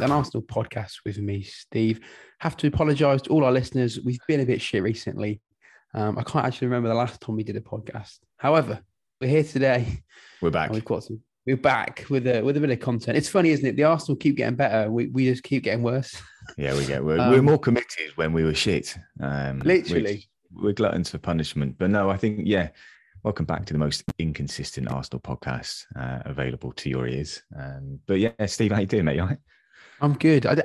the Top End, an Arsenal podcast with me, Steve. Have to apologise to all our listeners. We've been a bit shit recently. Um, I can't actually remember the last time we did a podcast. However, we're here today. We're back. we've got some. We're back with a with a bit of content. It's funny, isn't it? The Arsenal keep getting better. We, we just keep getting worse. Yeah, we get. We're, Um, we're more committed when we were shit. Um, Literally. which- we're gluttons for punishment. But no, I think yeah. Welcome back to the most inconsistent Arsenal podcast uh, available to your ears. Um, but yeah, Steve, how you doing, mate? You all right? I'm good. I,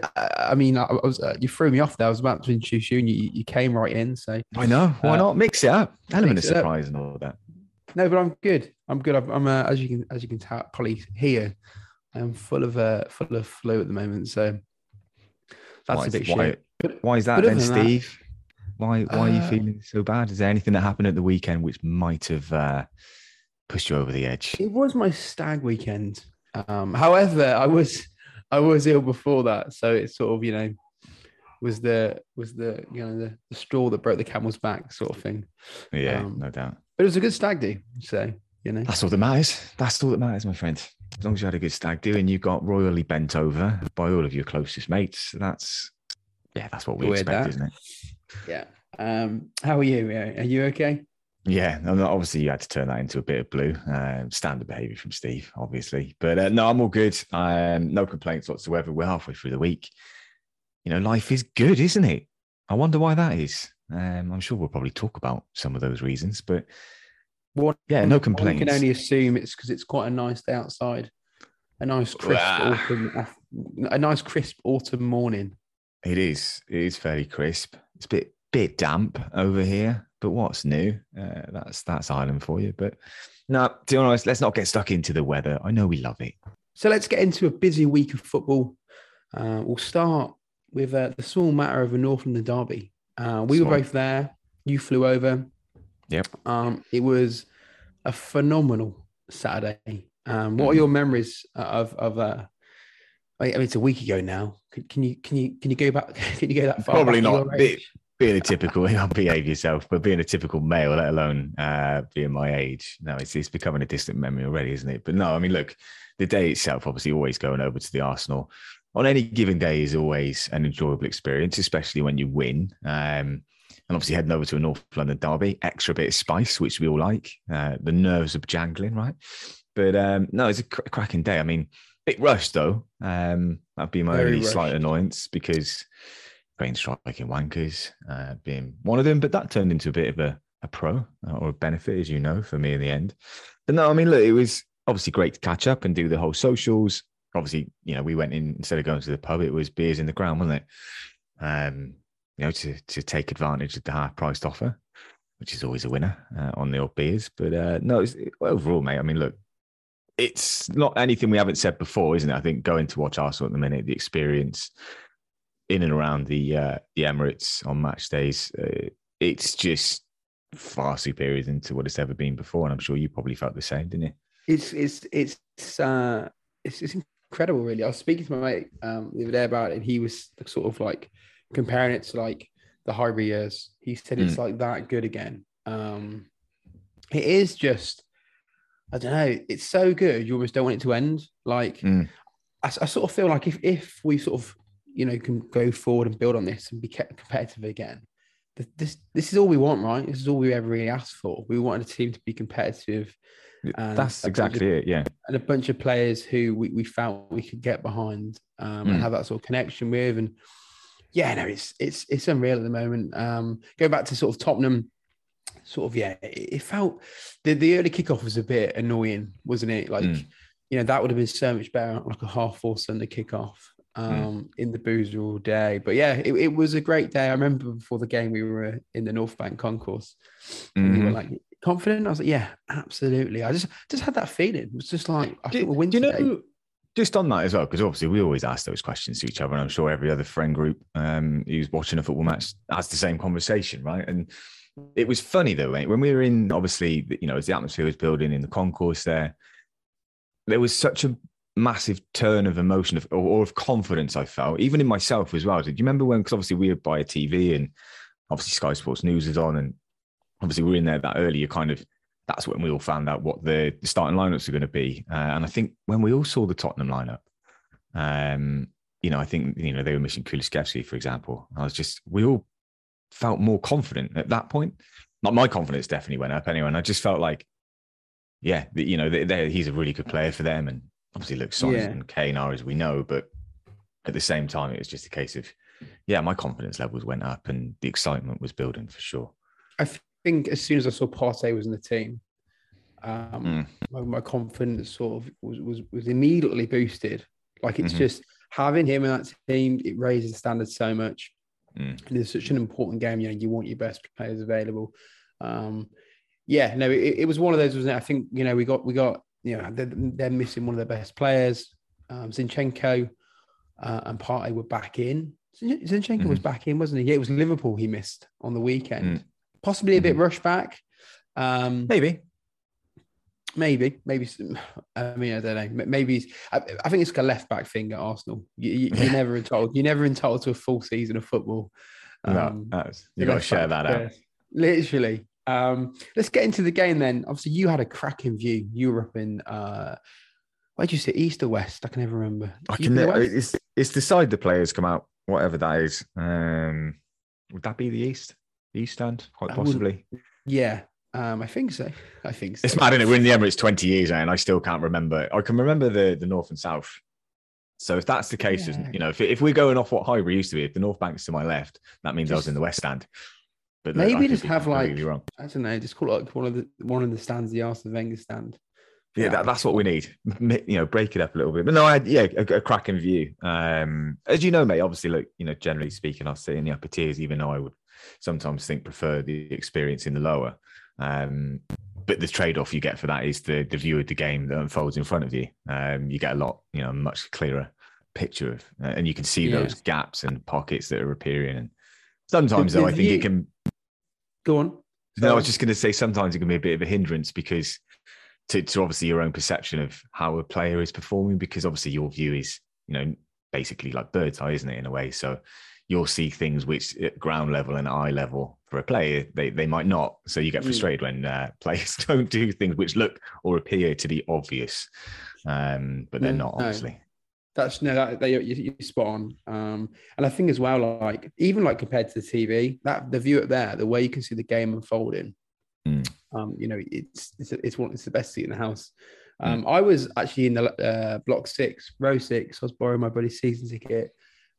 I, mean, I, I was uh, you threw me off there. I was about to introduce you, and you, you came right in. So I know. Why Uh, not mix it up? Element of mix it up. surprise and all that. no, but I'm good. I'm good. I'm, I'm uh, as you can as you can tell, probably hear, I'm full of uh, full of flu at the moment. So that's why, a bit why, shit. Why is that but then, than that- Steve? Why why are you Uh, feeling so bad? Is there anything that happened at the weekend which might have uh, pushed you over the edge? It was my stag weekend. Um, however, I was I was ill before that, so it sort of you know was the was the you know the, the straw that broke the camel's back sort of thing. Yeah, Um, no doubt. But it was a good stag do, so you know. That's all that matters. That's all that matters, my friend. As long as you had a good stag do and you got royally bent over by all of your closest mates, that's yeah, that's what we Weird expect, isn't it? Yeah. Um, how are you? Are you okay? Yeah, and obviously you had to turn that into a bit of blue. Um, standard behaviour from Steve, obviously. But uh, no, I'm all good. Um, no complaints whatsoever. We're halfway through the week. You know, life is good, isn't it? I wonder why that is. Um, I'm sure we'll probably talk about some of those reasons, but One, yeah, no complaints. can only assume it's because it's quite a nice day outside. A nice crisp autumn, a nice crisp autumn morning. It is. It is fairly crisp. It's a bit bit damp over here, but what's new? Uh, that's that's Ireland for you. But no, to be honest, let's not get stuck into the weather. I know we love it. So let's get into a busy week of football. Uh, we'll start with uh, the small matter of a North London derby. Uh, we were both there. You flew over. Yep. Um, it was a phenomenal Saturday. Um, what are Mhm. your memories of of? Uh, I mean, it's a week ago now. Can, can you can you can you go back? Can you go that far? Probably not. Bit-? Being a typical, you know, behave yourself, but being a typical male, let alone uh, being my age, no, it's it's becoming a distant memory already, isn't it? But no, I mean, look, the day itself, obviously, always going over to the Arsenal on any given day is always an enjoyable experience, especially when you win. Um, and obviously heading over to a North London derby, extra bit of spice, which we all like. Uh, the nerves of jangling, right? But um, no, it's a cr- cracking day. I mean, bit rushed though. Um, that'd be my Very only slight annoyance because brain striking wankers uh, being one of them. But that turned into a bit of a, a pro uh, or a benefit, as you know, for me in the end. But no, I mean, look, it was obviously great to catch up and do the whole socials. Obviously, you know, we went in instead of going to the pub, it was beers in the ground, wasn't it? Um, you know, to to take advantage of the half priced offer, which is always a winner uh, on the old beers. But uh, no, it's, overall, mate. I mean, look, it's not anything we haven't said before, isn't it? I think going to watch Arsenal at the minute, the experience in and around the uh, the Emirates on match days, uh, it's just far superior than to what it's ever been before. And I'm sure you probably felt the same, didn't you? It's it's it's uh it's, it's incredible, really. I was speaking to my mate um, the other day about it, and he was sort of like comparing it to like the Highbury years. He said it's like that good again. Um, it is just, I don't know, it's so good. You almost don't want it to end. Like, Mm. I, I sort of feel like if if we sort of you know can go forward and build on this and be kept competitive again. This this is all we want, right? This is all we ever really asked for. We wanted a team to be competitive, That's bunch of- exactly it. Yeah. and a bunch of players who we, we felt we could get behind um, Mm. and have that sort of connection with. And yeah, no, it's it's it's unreal at the moment. Um, going back to sort of Tottenham, sort of yeah, it, it felt the the early kickoff was a bit annoying, wasn't it? Like Mm. you know that would have been so much better, like a half four Sunday kickoff. Mm. Um, in the boozer all day, but yeah, it, it was a great day. I remember before the game, we were in the North Bank concourse, and you were Mhm. like confident. I was like, yeah, absolutely. I just just had that feeling. It was just like I Do, think we'll win do you know, just on that as well, because obviously we always ask those questions to each other, and I'm sure every other friend group um, who's watching a football match has the same conversation, right? And it was funny though, mate, when we were in, obviously, you know, as the atmosphere was building in the concourse there, there was such a massive turn of emotion of, or, of confidence I felt, even in myself as well. Did you remember when, because obviously we would buy a TV and obviously Sky Sports News is on, and obviously we are in there that early, you kind of, that's when we all found out what the, starting lineups are going to be. Uh, and I think when we all saw the Tottenham lineup, Um, you know, I think you know they were missing Kulusevski, for example. I was just we all felt more confident at that point. Not my confidence definitely went up anyway. And I just felt like, yeah, you know, they, he's a really good player for them, and obviously, look, Son yeah. and Kane are as we know, but at the same time, it was just a case of, yeah, my confidence levels went up and the excitement was building for sure. I think as soon as I saw Partey was in the team, um, mm. my, my, confidence sort of was, was was immediately boosted. Like it's mm-hmm. just having him in that team, it raises the standards so much. Mm. And it's such an important game. You know, you want your best players available. Um, yeah, no, it, it was one of those. Wasn't it? I think you know we got we got you know they're, they're missing one of their best players. Um, Zinchenko uh, and Partey were back in. Zinchenko mm. was back in, wasn't he? Yeah, it was Liverpool he missed on the weekend. Mm. Possibly a bit mm-hmm. rushed back. Um, maybe, maybe, maybe. I mean, I don't know. Maybe I, I, think it's like a left back thing at Arsenal. You, are you, never entitled. You're never entitled to a full season of football. Um, no, you got to share that out. Literally. Um, let's get into the game then. Obviously, you had a cracking view. You were up in uh, where'd you say east or west? I can never remember. I can. Never, it's it's the side the players come out, whatever that is. Um, would that be the east? The east stand, quite possibly. Yeah, um, I think so. I think so. It's mad, isn't it? We're in the Emirates 20 years now, and I still can't remember. I can remember the, the north and south. So if that's the case, yeah. you know, if, if we're going off what Highbury used to be, if the north bank's to my left, that means just, I was in the west stand. But maybe just have like wrong. I don't know, just call it like one of the one of the stands, the Arsene Wenger stand. Yeah, that, that's what we need. You know, break it up a little bit. But no, I had yeah, a, a cracking view. Um, as you know, mate. Obviously, look, you know, generally speaking, I'll sit in the upper tiers, even though I would sometimes think prefer the experience in the lower. Um, but the trade-off you get for that is the the view of the game that unfolds in front of you. Um, you get a lot, you know, much clearer picture of, uh, and you can see yeah. those gaps and pockets that are appearing. And sometimes, the, the though, I think it can go on. No, I was just going to say sometimes it can be a bit of a hindrance because to, to obviously your own perception of how a player is performing, because obviously your view is, you know, basically like bird's eye, isn't it, in a way? So you'll see things which at ground level and eye level for a player they, they might not so you get hmm. frustrated mm. when uh, players don't do things which look or appear to be obvious um, but they're mm, not obviously no. That's no that, that you're, you're, spot on um, and i think as well like even like compared to the tv that the view up there the way you can see the game unfolding mm. um, you know it's it's it's one it's the best seat in the house hmm. um, I was actually in the uh, block six, row six. I was borrowing my buddy's season ticket,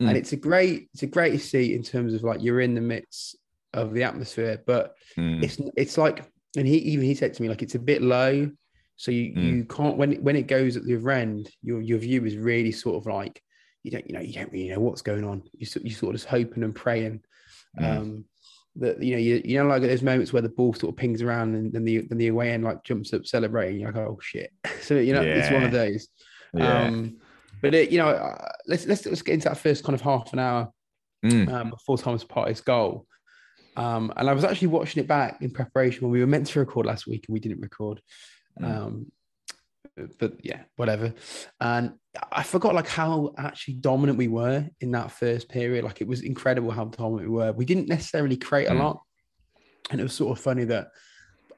mm. and it's a great it's a great seat in terms of like you're in the midst of the atmosphere, but mm. it's it's like and he even he said to me like it's a bit low, so you mm. you can't when when it goes at the other end, your your view is really sort of like you don't you know you don't really know what's going on. You you sort of just hoping and praying. Mm. Um, that you know you, you know like there's moments where the ball sort of pings around and then the then the away end like jumps up celebrating you're like oh shit so you know yeah. it's one of those yeah. um but it, you know, uh, let's let's let's get into that first kind of half an hour mm. um, before Thomas Partey's goal. Um, and I was actually watching it back in preparation when we were meant to record last week and we didn't record. Mm. Um, but yeah, whatever. And I forgot like how actually dominant we were in that first period. Like it was incredible how dominant we were. We didn't necessarily create mm. a lot, and it was sort of funny that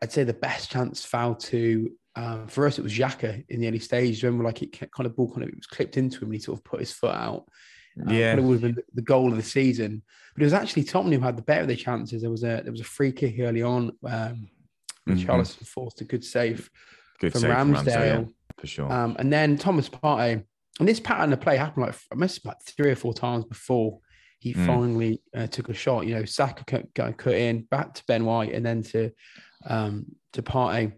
I'd say the best chance fell to um, for us, it was Xhaka in the early stage. Remember, like it kind of ball kind of it was clipped into him and he sort of put his foot out. Um, yeah, it would have been the goal of the season. But it was actually Tottenham who had the better of the chances. There was a there was a free kick early on. Um, mm-hmm. Richarlison forced a good save good from save Ramsdale, from Ramsdale yeah, for sure. Um, and then Thomas Partey. And this pattern of play happened like I must like three or four times before he mm. finally uh, took a shot. You know, Saka got cut in back to Ben White and then to um, to Partey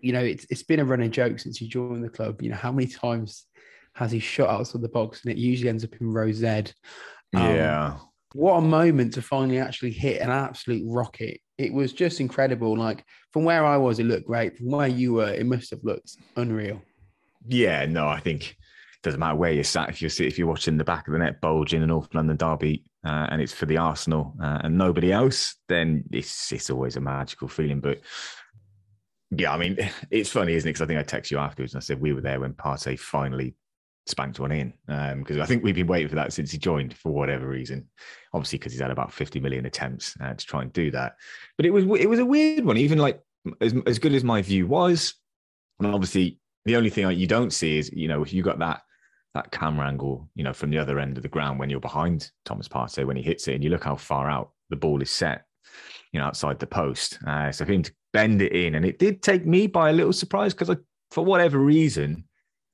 you know, it's it's been a running joke since you joined the club. You know, how many times has he shot outside the box and it usually ends up in row Z? Um, yeah. What a moment to finally actually hit an absolute rocket. It was just incredible. Like from where I was, it looked great. From where you were, it must have looked unreal. Yeah, no, I think it doesn't matter where you're sat. If you're if you're watching the back of the net bulge in the North London derby, uh, and it's for the Arsenal uh, and nobody else, then it's it's always a magical feeling. But yeah, I mean, it's funny, isn't it? Because I think I texted you afterwards and I said we were there when Partey finally spanked one in. Because um, I think we've been waiting for that since he joined for whatever reason. Obviously, because he's had about 50 million attempts uh, to try and do that. But it was it was a weird one. Even like as, as good as my view was, and obviously the only thing you don't see is, you know, if you got that that camera angle, you know, from the other end of the ground when you're behind Thomas Partey when he hits it, and you look how far out the ball is set, you know, outside the post. Uh, so for him to bend it in, and it did take me by a little surprise because I, for whatever reason,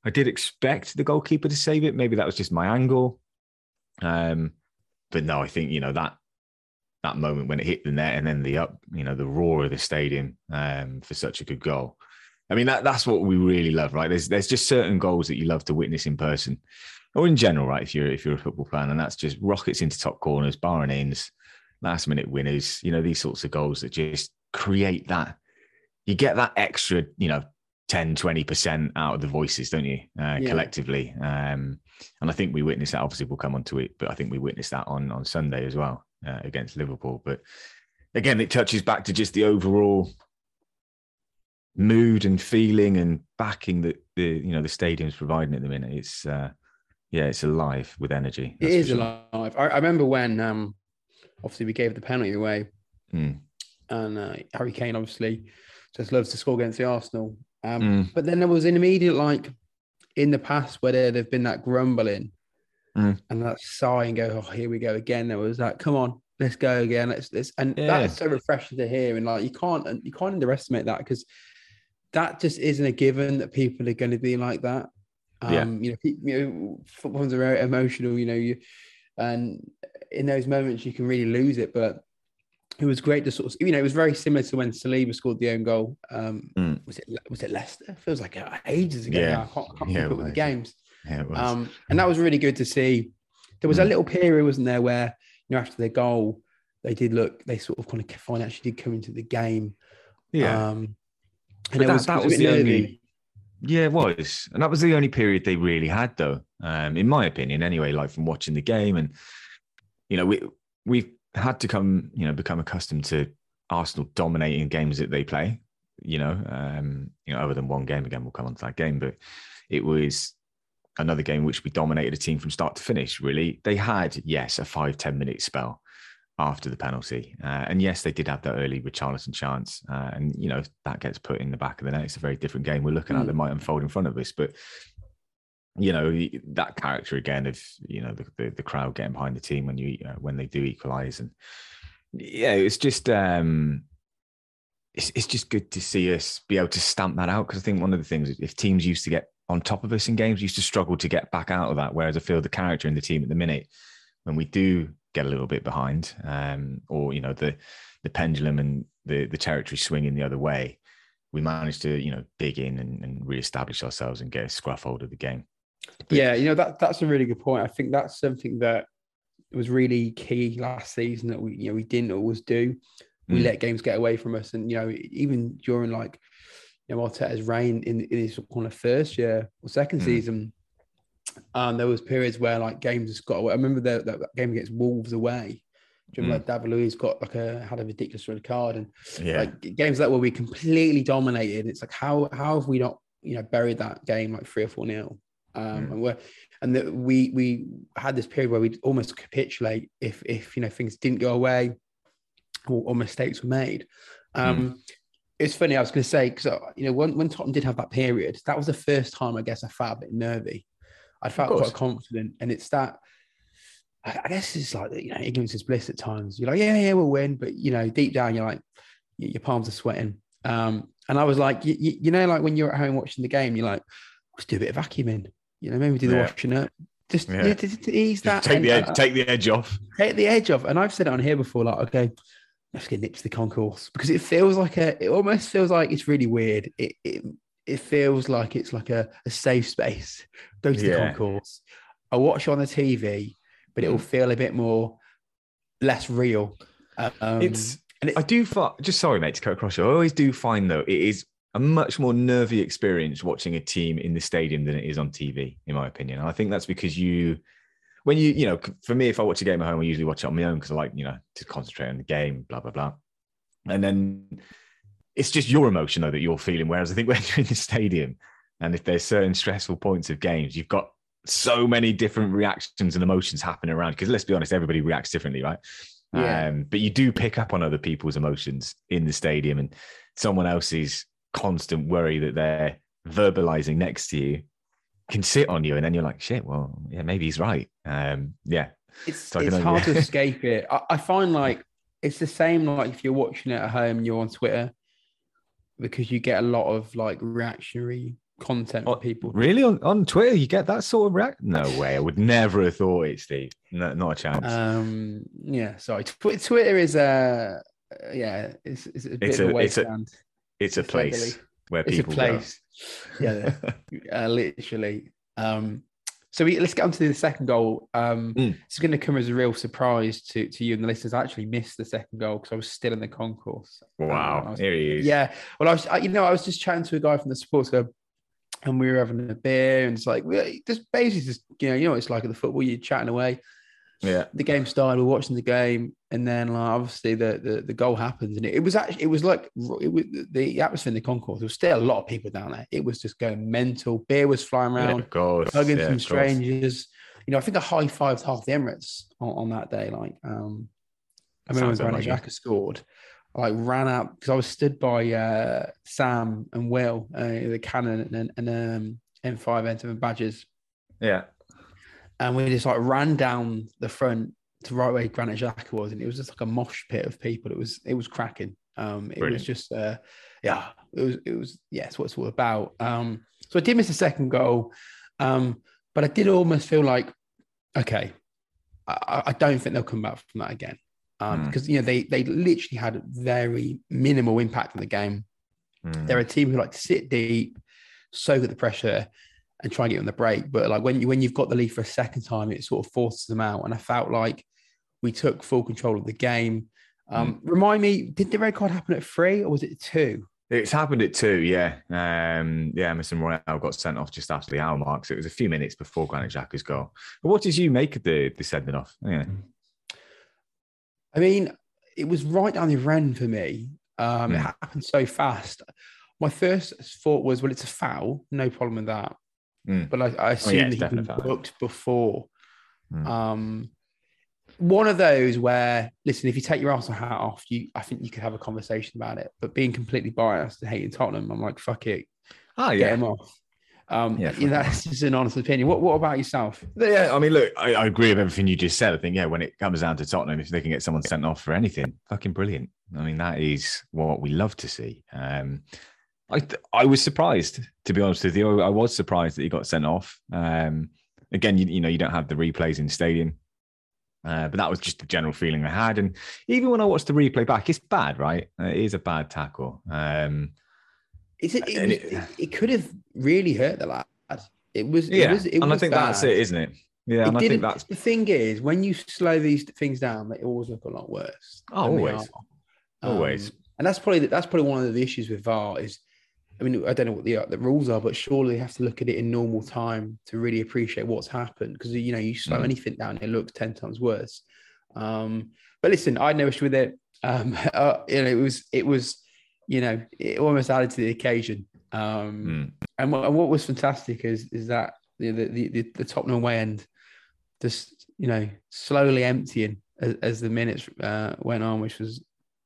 I did expect the goalkeeper to save it. Maybe that was just my angle. Um, but no, I think you know that that moment when it hit the net and then the up, you know, the roar of the stadium um, for such a good goal. I mean, that that's what we really love, right? There's there's just certain goals that you love to witness in person, or in general, right? If you're if you're a football fan, and that's just rockets into top corners, bar and ins, last minute winners. You know, these sorts of goals that just create that. You get that extra, you know, 10, 20% out of the voices, don't you, uh, yeah. collectively? Um, and I think we witnessed that. Obviously, we'll come on to it, but I think we witnessed that on on Sunday as well uh, against Liverpool. But again, it touches back to just the overall mood and feeling and backing that the you know the stadium's providing at the minute. It's uh, yeah, it's alive with energy. It is sure. alive. I, I, remember when um, obviously we gave the penalty away, mm. and uh, Harry Kane obviously just loves to score against the Arsenal. Um, mm. But then there was an immediate like in the past where there, there've been that grumbling mm. and that sigh and go, oh, here we go again. There was that, come on, let's go again. Let's let's and yeah. that's so refreshing to hear. And like you can't you can't underestimate that because that just isn't a given that people are going to be like that. Um, yeah. you know, you know, football's are very emotional, you know, you and in those moments you can really lose it. But it was great to sort of, you know, it was very similar to when Saliba scored the own goal. Um, mm. Was it was it Leicester? It feels like ages ago. Yeah, I can't, I can't yeah, keep up with the games. Yeah, it was. Um, and that was really good to see. There was mm. a little period, wasn't there, where you know after their goal, they did look, they sort of kind of financially did come into the game. Yeah. Um, and that, was, that was, was the only. Yeah, it was, and that was the only period they really had, though, um, in my opinion. Anyway, like from watching the game, and you know, we we've had to come, you know, become accustomed to Arsenal dominating games that they play. You know, um, you know, other than one game again, we'll come on to that game, but it was another game which we dominated a team from start to finish. Really, they had yes a five ten minute spell after the penalty. Uh, and yes, they did have that early Richarlison chance. Uh, and, you know, that gets put in the back of the net. It's a very different game we're looking mm. at that might unfold in front of us. But, you know, that character again of, you know, the, the, the crowd getting behind the team when you, uh, when they do equalize. And yeah, it's just, um, it's, it's just good to see us be able to stamp that out. Cause I think one of the things, if teams used to get on top of us in games, used to struggle to get back out of that. Whereas I feel the character in the team at the minute, when we do get a little bit behind, um, or you know the the pendulum and the the territory swinging the other way, we managed to you know dig in and, and reestablish ourselves and get a scruff hold of the game. Yeah, you know that that's a really good point. I think that's something that was really key last season that we you know we didn't always do. We mm. let games get away from us, and you know even during like you know Arteta's reign in, in his kind of first year or second mm. season, and there was periods where like games just got away. I remember that, that game against Wolves away. Do you remember mm. like David got like a had a ridiculous red card and yeah. like games like where we completely dominated. It's like how how have we not you know buried that game like three or four nil? Um, mm. and we're and that we we had this period where we'd almost capitulate if if you know things didn't go away or, or mistakes were made. Um, mm. It's funny. I was going to say because uh, you know when when Tottenham did have that period, that was the first time I guess I felt a bit nervy I felt quite confident, and it's that. I guess it's like you know ignorance is bliss at times. You're like, yeah, yeah, we'll win, but you know, deep down, you're like, your palms are sweating. Um, and I was like, you, you, know, like when you're at home watching the game, you're like, let's do a bit of vacuuming. You know, maybe do the yeah. washing up. Just, yeah. yeah to, to ease that. Take the edge, take the edge off. Take the edge off. And I've said it on here before, like, okay, let's get nipped to the concourse because it feels like a. It almost feels like it's really weird. It, it it feels like it's like a, a safe space. Go to yeah. the concourse. I watch on the TV, but it will mm. feel a bit more less real. Um, it's and it, I do find just sorry, mate, to cut across you. I always do find though it is a much more nervy experience watching a team in the stadium than it is on TV, in my opinion. And I think that's because you, when you, you know, for me, if I watch a game at home, I usually watch it on my own because I like, you know, to concentrate on the game, blah blah blah. And then it's just your emotion though that you're feeling. Whereas I think when you're in the stadium and if there's certain stressful points of games, you've got so many different reactions and emotions happening around. Because let's be honest, everybody reacts differently, right? Yeah. Um, but you do pick up on other people's emotions in the stadium and someone else's constant worry that they're verbalizing next to you can sit on you, and then you're like, shit. Well, yeah, maybe he's right. Um, yeah, it's So it's hard to escape it. I, I find like it's the same like if you're watching it at home you're on Twitter because you get a lot of like reactionary content Oh, from people. really on, on Twitter, you get that sort of react? No way. I would never have thought it, Steve. No, not a chance. Um, yeah, sorry. Twitter is a uh, yeah, it's, it's a bit It's of a it's a- wasteland. It's a place where It's a people place. Yeah, uh, literally. Um, so we, let's get on to the second goal. Um, Mm. It's going to come as a real surprise to, to you and the listeners. I actually missed the second goal because I was still in the concourse. go. Um, Wow, was- here he is. yeah. Well, I was, I, you know, I was just chatting to a guy from the sports club, and we were having a beer, and it's like, just basically just, you know, you know, what it's like at the football. You're chatting away. Yeah. The game started. We're watching the game, and then like, obviously the, the the goal happens, and it, it was actually it was like it was the atmosphere in the concourse. There was still a lot of people down there. It was just going mental. Beer was flying Yeah, around of course. hugging yeah, some strangers. You know, I think I high fived half the Emirates on, on that day. Like, um, I remember when Granit Xhaka scored. I like ran out because I was stood by uh, Sam and Will, uh, the Canon and, and um, M5 Enterman badges, Yeah. And we just like ran down the front to right where Granit Xhaka was, and it was just like a mosh pit of people. It was it was cracking. Um, it Brilliant. was just uh, yeah, it was it was yeah, it's what it's all about. Um, so I did miss the second goal, um, but I did almost feel like okay, I, I don't think they'll come back from that again um, Mm. because you know they they literally had very minimal impact on the game. Mm. They're a team who like to sit deep, soak at the pressure, and try and get on the break. But like when you when you've got the lead for a second time, it sort of forces them out. And I felt like we took full control of the game. Um, Remind me, did the red card happen at three or was it two? It's happened at two, yeah. Um, yeah, Emerson Royal got sent off just after the hour mark, so it was a few minutes before Granit Xhaka's goal. But what did you make of the the sending off? Yeah. I mean, it was right down the end for me. Um, It Mm. happened so fast. My first thought was, well, it's a foul, no problem with that. Mm. But I, I assumed it's that he'd been booked before. Mm. Um, one of those where, listen, if you take your Arsenal hat off, you, I think you could have a conversation about it. But being completely biased and hating Tottenham, I'm like, fuck it, Ah, get him off. Um, Yeah, yeah, that's just an honest opinion. What, what about yourself? Yeah, I mean, look, I, I agree with everything you just said. I think, yeah, when it comes down to Tottenham, if they can get someone sent off for anything, fucking brilliant. I mean, that is what we love to see. Um, I I was surprised, to be honest with you. I was surprised that he got sent off. Um, again, you, you know, you don't have the replays in the stadium, uh, but that was just the general feeling I had. And even when I watched the replay back, it's bad, right? Uh, It is a bad tackle. Um, Is it, it, it- it, it could have really hurt the lad. It was, it yeah, was, it and I was think that's it, isn't it? Yeah, It and I think that's the thing is when you slow these things down, they always look a lot worse. Oh, always. Always. Um, and that's probably that's probably one of the issues with VAR is, I mean, I don't know what the the rules are, but surely they have to look at it in normal time to really appreciate what's happened because you know you slow Mm. anything down, it looks ten times worse. Um, but listen, I had no issue with it. Um, uh, you know, it was it was, you know, it almost added to the occasion. Um, Mm. and what, and what was fantastic is is that the the the, the, Tottenham away end just you know slowly emptying as, as the minutes uh, went on, which was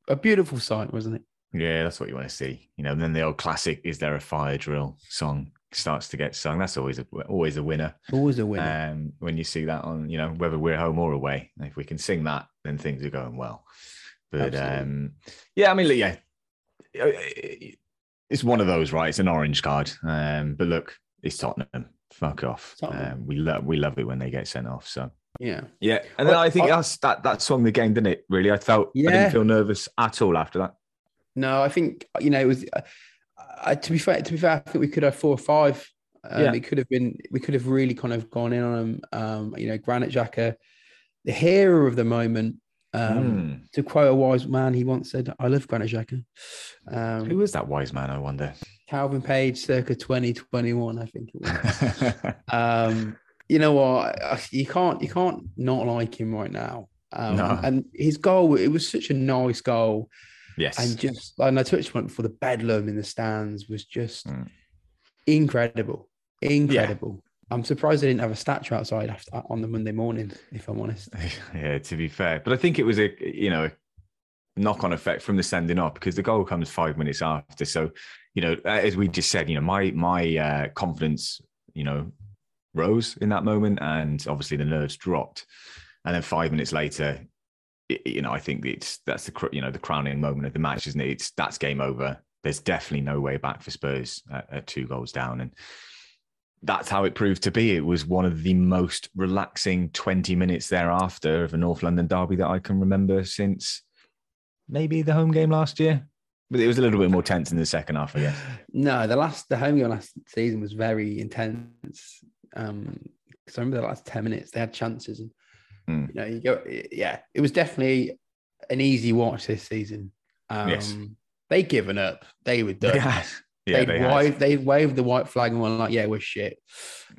a beautiful sight, wasn't it? Yeah, that's what you want to see. You know, and then the old classic "Is there a fire drill?" song starts to get sung. That's always a always a winner. Always a winner. Um, when you see that on, you know, whether we're home or away, if we can sing that, then things are going well. But Absolutely. um, yeah, I mean, yeah, it's one of those, right? It's an orange card. Um, but look, it's Tottenham. Fuck off. Tottenham. Um, we love we love it when they get sent off. So yeah, yeah, and then Well, I think I- that's that that swung the game, didn't it? Really, I felt I didn't feel nervous at all after that. No, I think you know it was. Uh, uh, to be fair, to be fair, I think we could have four or five. Um, Yeah. It could have been. We could have really kind of gone in on them. Um, you know, Granit Xhaka, the hero of the moment. Um, Mm. To quote a wise man, he once said, "I love Granit Xhaka." Um, Who was that wise man? I wonder. Calvin Page, circa twenty twenty one, I think it was. um, you know what? You can't you can't not like him right now. Um, No. And his goal, it was such a nice goal, yes. and just and I touched on it before. The bedlam in the stands was just Mm. incredible, incredible. I'm surprised they didn't have a statue outside after, on the Monday morning. If I'm honest, yeah, to be fair, but I think it was a you know knock-on effect from the sending off because the goal comes five minutes after. So you know, as we just said, you know, my my uh, confidence, you know, rose in that moment, and obviously the nerves dropped. And then five minutes later, you know, I think it's that's the you know the crowning moment of the match, isn't it? It's that's game over. There's definitely no way back for Spurs at, at two goals down, and that's how it proved to be. It was one of the most relaxing 20 minutes thereafter of a North London derby that I can remember since maybe the home game last year. But it was a little bit more tense in the second half, I guess. No, the last the home game last season was very intense. Um, because I remember the last 10 minutes they had chances and mm. you know, you go yeah, it was definitely an easy watch this season. Um yes. they'd given up. They were done. Yeah. Yeah, they'd, they waved, they waved the white flag and were like, yeah, we're shit.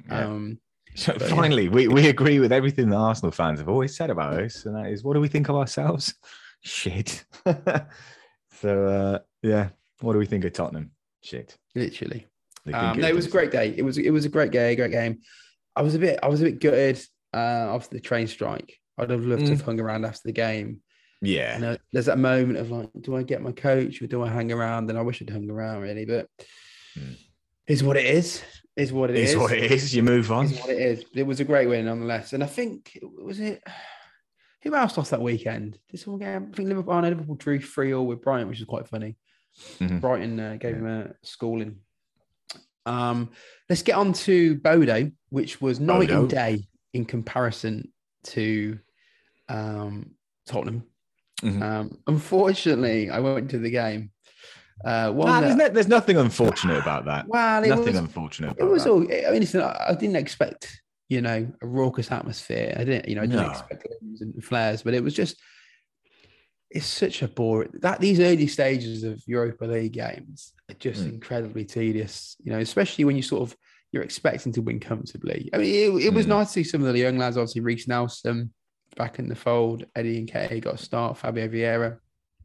Yeah. Um, so finally, yeah. we, we agree with everything the Arsenal fans have always said about us, and that is, what do we think of ourselves? Shit. so uh, yeah, what do we think of Tottenham? Shit. Literally. Um, no, it was a great day. It was it was a great day, great game. I was a bit I was a bit gutted uh, after the train strike. I'd have loved mm. to have hung around after the game. Yeah. You know, there's that moment of like, do I get my coach or do I hang around? And I wish I'd hung around really, but mm. is what it is. Is what it is. Is what it is. You move on. Is what it is. It was a great win nonetheless. And I think was it who else lost that weekend? Did someone get? I think Liverpool. Oh, no, Liverpool drew three all with Brighton, which is quite funny. Mm-hmm. Brighton uh, gave him a schooling. Um, let's get on to Bodo, which was night Bodo. and day in comparison to um, Tottenham. Mm-hmm. Um, unfortunately, I went to the game. Uh, nah, there's, no, there's, nothing unfortunate about that. Well, nothing was, unfortunate. it was that. all. I mean, listen, I didn't expect you know a raucous atmosphere. I didn't, you know, I didn't no. expect and flares, but it was just. It's such a bore that these early stages of Europa League games are just mm. incredibly tedious. You know, especially when you sort of you're expecting to win comfortably. I mean, it, it was mm. nice to see some of the young lads. Obviously, Reiss Nelson, back in the fold. Eddie Nketiah got a start. Fabio Vieira.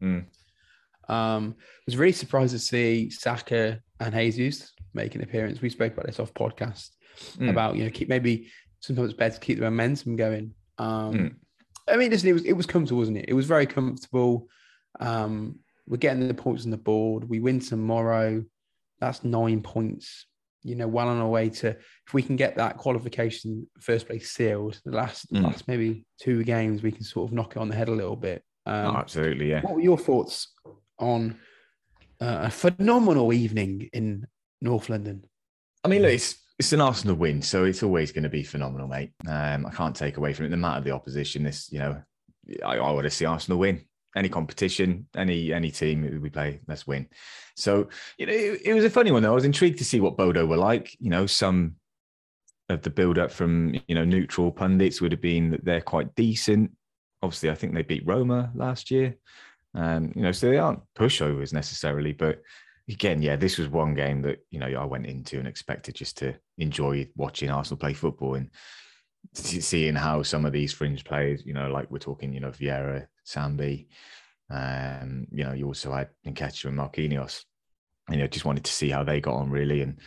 Mm. Um, was really surprised to see Saka and Jesus make an appearance. We spoke about this off podcast mm. about you know keep maybe sometimes it's better to keep the momentum going. Um, mm. I mean, listen, it was it was comfortable, wasn't it? It was very comfortable. Um, we're getting the points on the board. We win tomorrow. That's nine points you know, well on our way to if we can get that qualification first place sealed, the last mm. last maybe two games, we can sort of knock it on the head a little bit. Um, oh, absolutely, yeah. What were your thoughts on uh, a phenomenal evening in North London? I mean, look, it's it's an Arsenal win, so it's always going to be phenomenal, mate. Um, I can't take away from it. No matter of the opposition, this you know, I, I want to see Arsenal win any competition, any any team we play, let's win. So you know, it, it, was a funny one though. I was intrigued to see what Bodo were like. You know, some of the build up from you know neutral pundits would have been that they're quite decent. Obviously, I think they beat Roma last year. Um, you know, so they aren't pushovers necessarily, but again, yeah, this was one game that you know I went into and expected just to enjoy watching Arsenal play football and seeing how some of these fringe players, you know, like we're talking, you know, Vieira, Sambi, um, you know, you also had Nketiah and Marquinhos. And you know, just wanted to see how they got on really. And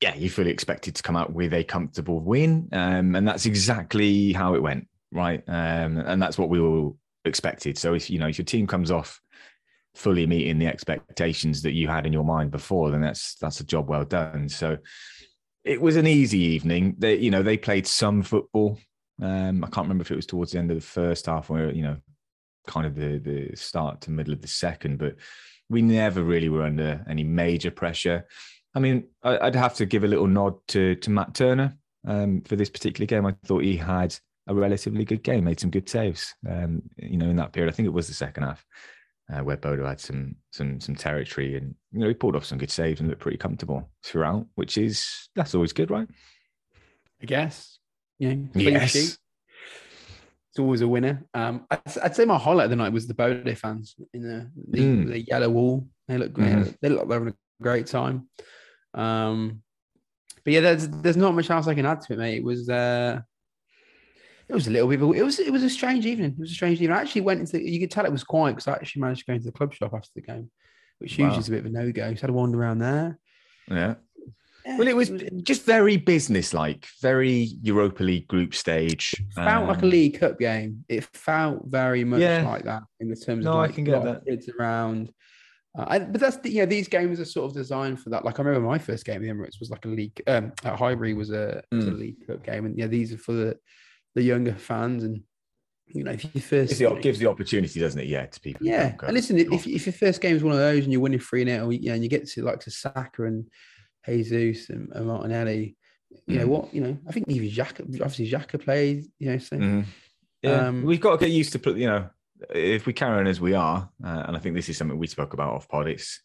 yeah, you fully expected to come out with a comfortable win. Um, and that's exactly how it went, right? Um, and that's what we all expected. So if you know, if your team comes off fully meeting the expectations that you had in your mind before, then that's that's a job well done. So it was an easy evening. They, you know, they played some football. Um, I can't remember if it was towards the end of the first half where you know, kind of the the start to middle of the second, but we never really were under any major pressure. I mean, I'd have to give a little nod to to Matt Turner um, for this particular game. I thought he had a relatively good game, made some good saves. Um, you know, in that period, I think it was the second half uh, where Bodo had some some some territory, and you know he pulled off some good saves and looked pretty comfortable throughout, which is that's always good, right? I guess. Yeah. Yes. It's always a winner. Um, I'd, I'd, say my highlight of the night was the Bodo fans in the the, mm. the yellow wall. They look great. Mm-hmm. They look like they're having a great time. Um, but yeah, there's there's not much else I can add to it, mate. It was uh, it was a little bit. It was it was a strange evening. It was a strange evening. I actually went into. You could tell it was quiet because I actually managed to go into the club shop after the game, which wow. usually is a bit of a no go. So I had a wander around there. Yeah. Well, it was just very business-like, very Europa League group stage. It felt um, like a um, League Cup game. It felt very much yeah. like that in the terms no, of like I can get that. kids around. Uh, I, but that's the, you know these games are sort of designed for that. Like I remember my first game at Emirates was like a league. Um, at Highbury was a, was a Mm. League Cup game, and yeah, these are for the the younger fans. And you know, if you first Gives the, gives the opportunity, doesn't it? Yeah, to people. yeah, and listen, if, if your first game is one of those and you're winning three 0 you know, and you get to like to Saka and Jesus and, and Martinelli, you know Mm. what? You know, I think even Xhaka, obviously Xhaka plays. You know, so Mhm. Yeah, Um, we've got to get used to put. You know, if we carry on as we are, uh, and I think this is something we spoke about off pod. It's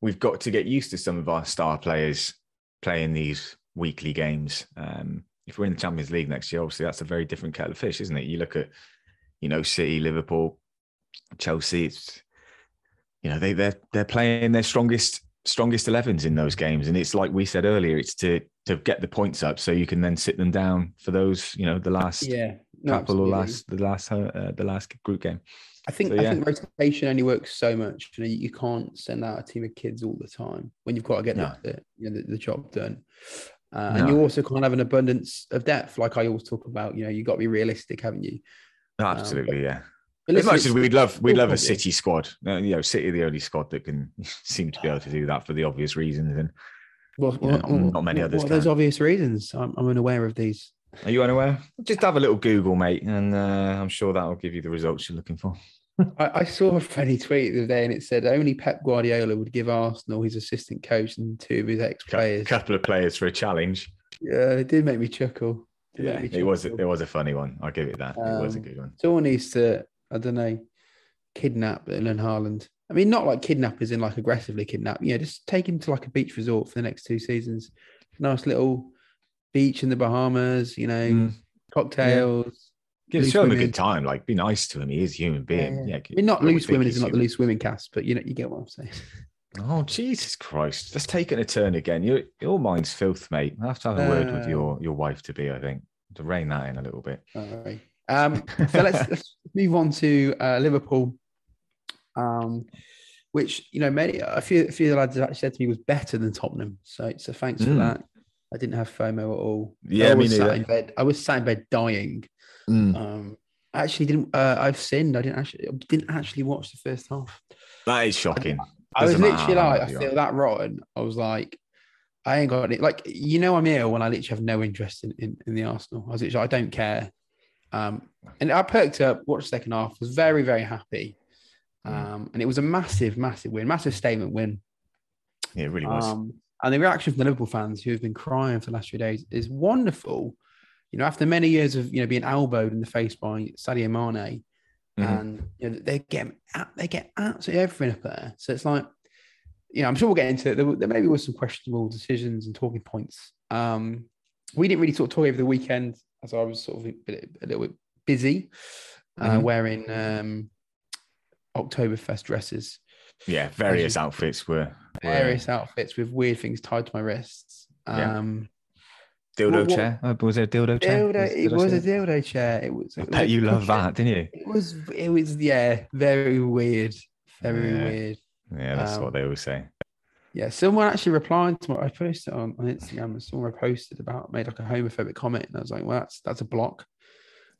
we've got to get used to some of our star players playing these weekly games. Um, if we're in the Champions League next year, obviously that's a very different kettle of fish, isn't it? You look at, you know, City, Liverpool, Chelsea. It's you know they they're they're playing their strongest strongest 11s in those games and it's like we said earlier it's to to get the points up so you can then sit them down for those you know the last yeah, no, couple or last the last uh, the last group game. I think So, I think rotation only works so much. You know, you can't send out a team of kids all the time when you've got to get No. the, you know, the, the job done. Uh, No. And you also can't have an abundance of depth, like I always talk about. You know, you've got to be realistic, haven't you? Absolutely, yeah. But As much as we'd love, we'd love a City squad. You know, City the only squad that can seem to be able to do that for the obvious reasons. And well, you know, well, not many others What are those obvious reasons? I'm, I'm unaware of these. are you unaware? Just have a little Google, mate, and uh, I'm sure that will give you the results you're looking for. I, I saw a funny tweet the other day, and it said only Pep Guardiola would give Arsenal his assistant coach and two of his ex players. A couple of players for a challenge. Yeah, it did make me chuckle. Did Yeah, it was it was a funny one. I'll give it that. it was a Um, good one. Someone needs to, I don't know, kidnap Erling Haaland. I mean, not like kidnappers in like aggressively kidnap. Yeah, just take him to like a beach resort for the next two seasons. Nice little beach in the Bahamas. You know, Mm. cocktails. Give, loose show him a good time. Like, be nice to him. He is a human being. Yeah, I mean, not loose women he's isn't like the loose women cast, but you know, you get what I'm saying. Oh Jesus Christ! That's taking a turn again. Your your mind's filth, mate. I have to have a word with Uh, your your wife to be. I think to rein that in a little bit. All right. Um, so let's, let's move on to uh, Liverpool, um, which you know many a few a few of the lads have actually said to me was better than Tottenham. So so thanks for Mm. that. I didn't have FOMO at all. Yeah, I me was sat in bed. I was sat in bed dying. Um, I actually didn't. Uh, I've sinned. I didn't actually I didn't actually watch the first half. That is shocking. I was literally like, I feel that rotten. I was like, I ain't got it. Like, you know, I'm ill when I literally have no interest in, in, in the Arsenal. I was literally, I don't care. Um, and I perked up, watched the second half, was very, very happy. Mm. Um, and it was a massive, massive win, massive statement win. Yeah, it really was. Um, and the reaction from the Liverpool fans who have been crying for the last few days is wonderful. You know, after many years of you know being elbowed in the face by Sadio Mane, Mhm. and you know, they get they get absolutely everything up there. So it's like, you know, I'm sure we'll get into it. There, there maybe was some questionable decisions and talking points. Um, we didn't really sort of talk over the weekend as I was sort of a, bit, a little bit busy, uh, Mhm. wearing um, Oktoberfest dresses, yeah, various outfits were, were various outfits with weird things tied to my wrists. Yeah. Um, dildo what- what- chair. Uh, was there a dildo chair? dildo, Was- it was a dildo chair. It was. I bet a you love that, didn't you? It was. It was. Yeah, very weird. Very Yeah. weird. Yeah, that's Um, what they always say. Yeah, someone actually replied to what I posted on, on Instagram. and Someone posted about made like a homophobic comment, and I was like, "Well, that's that's a block."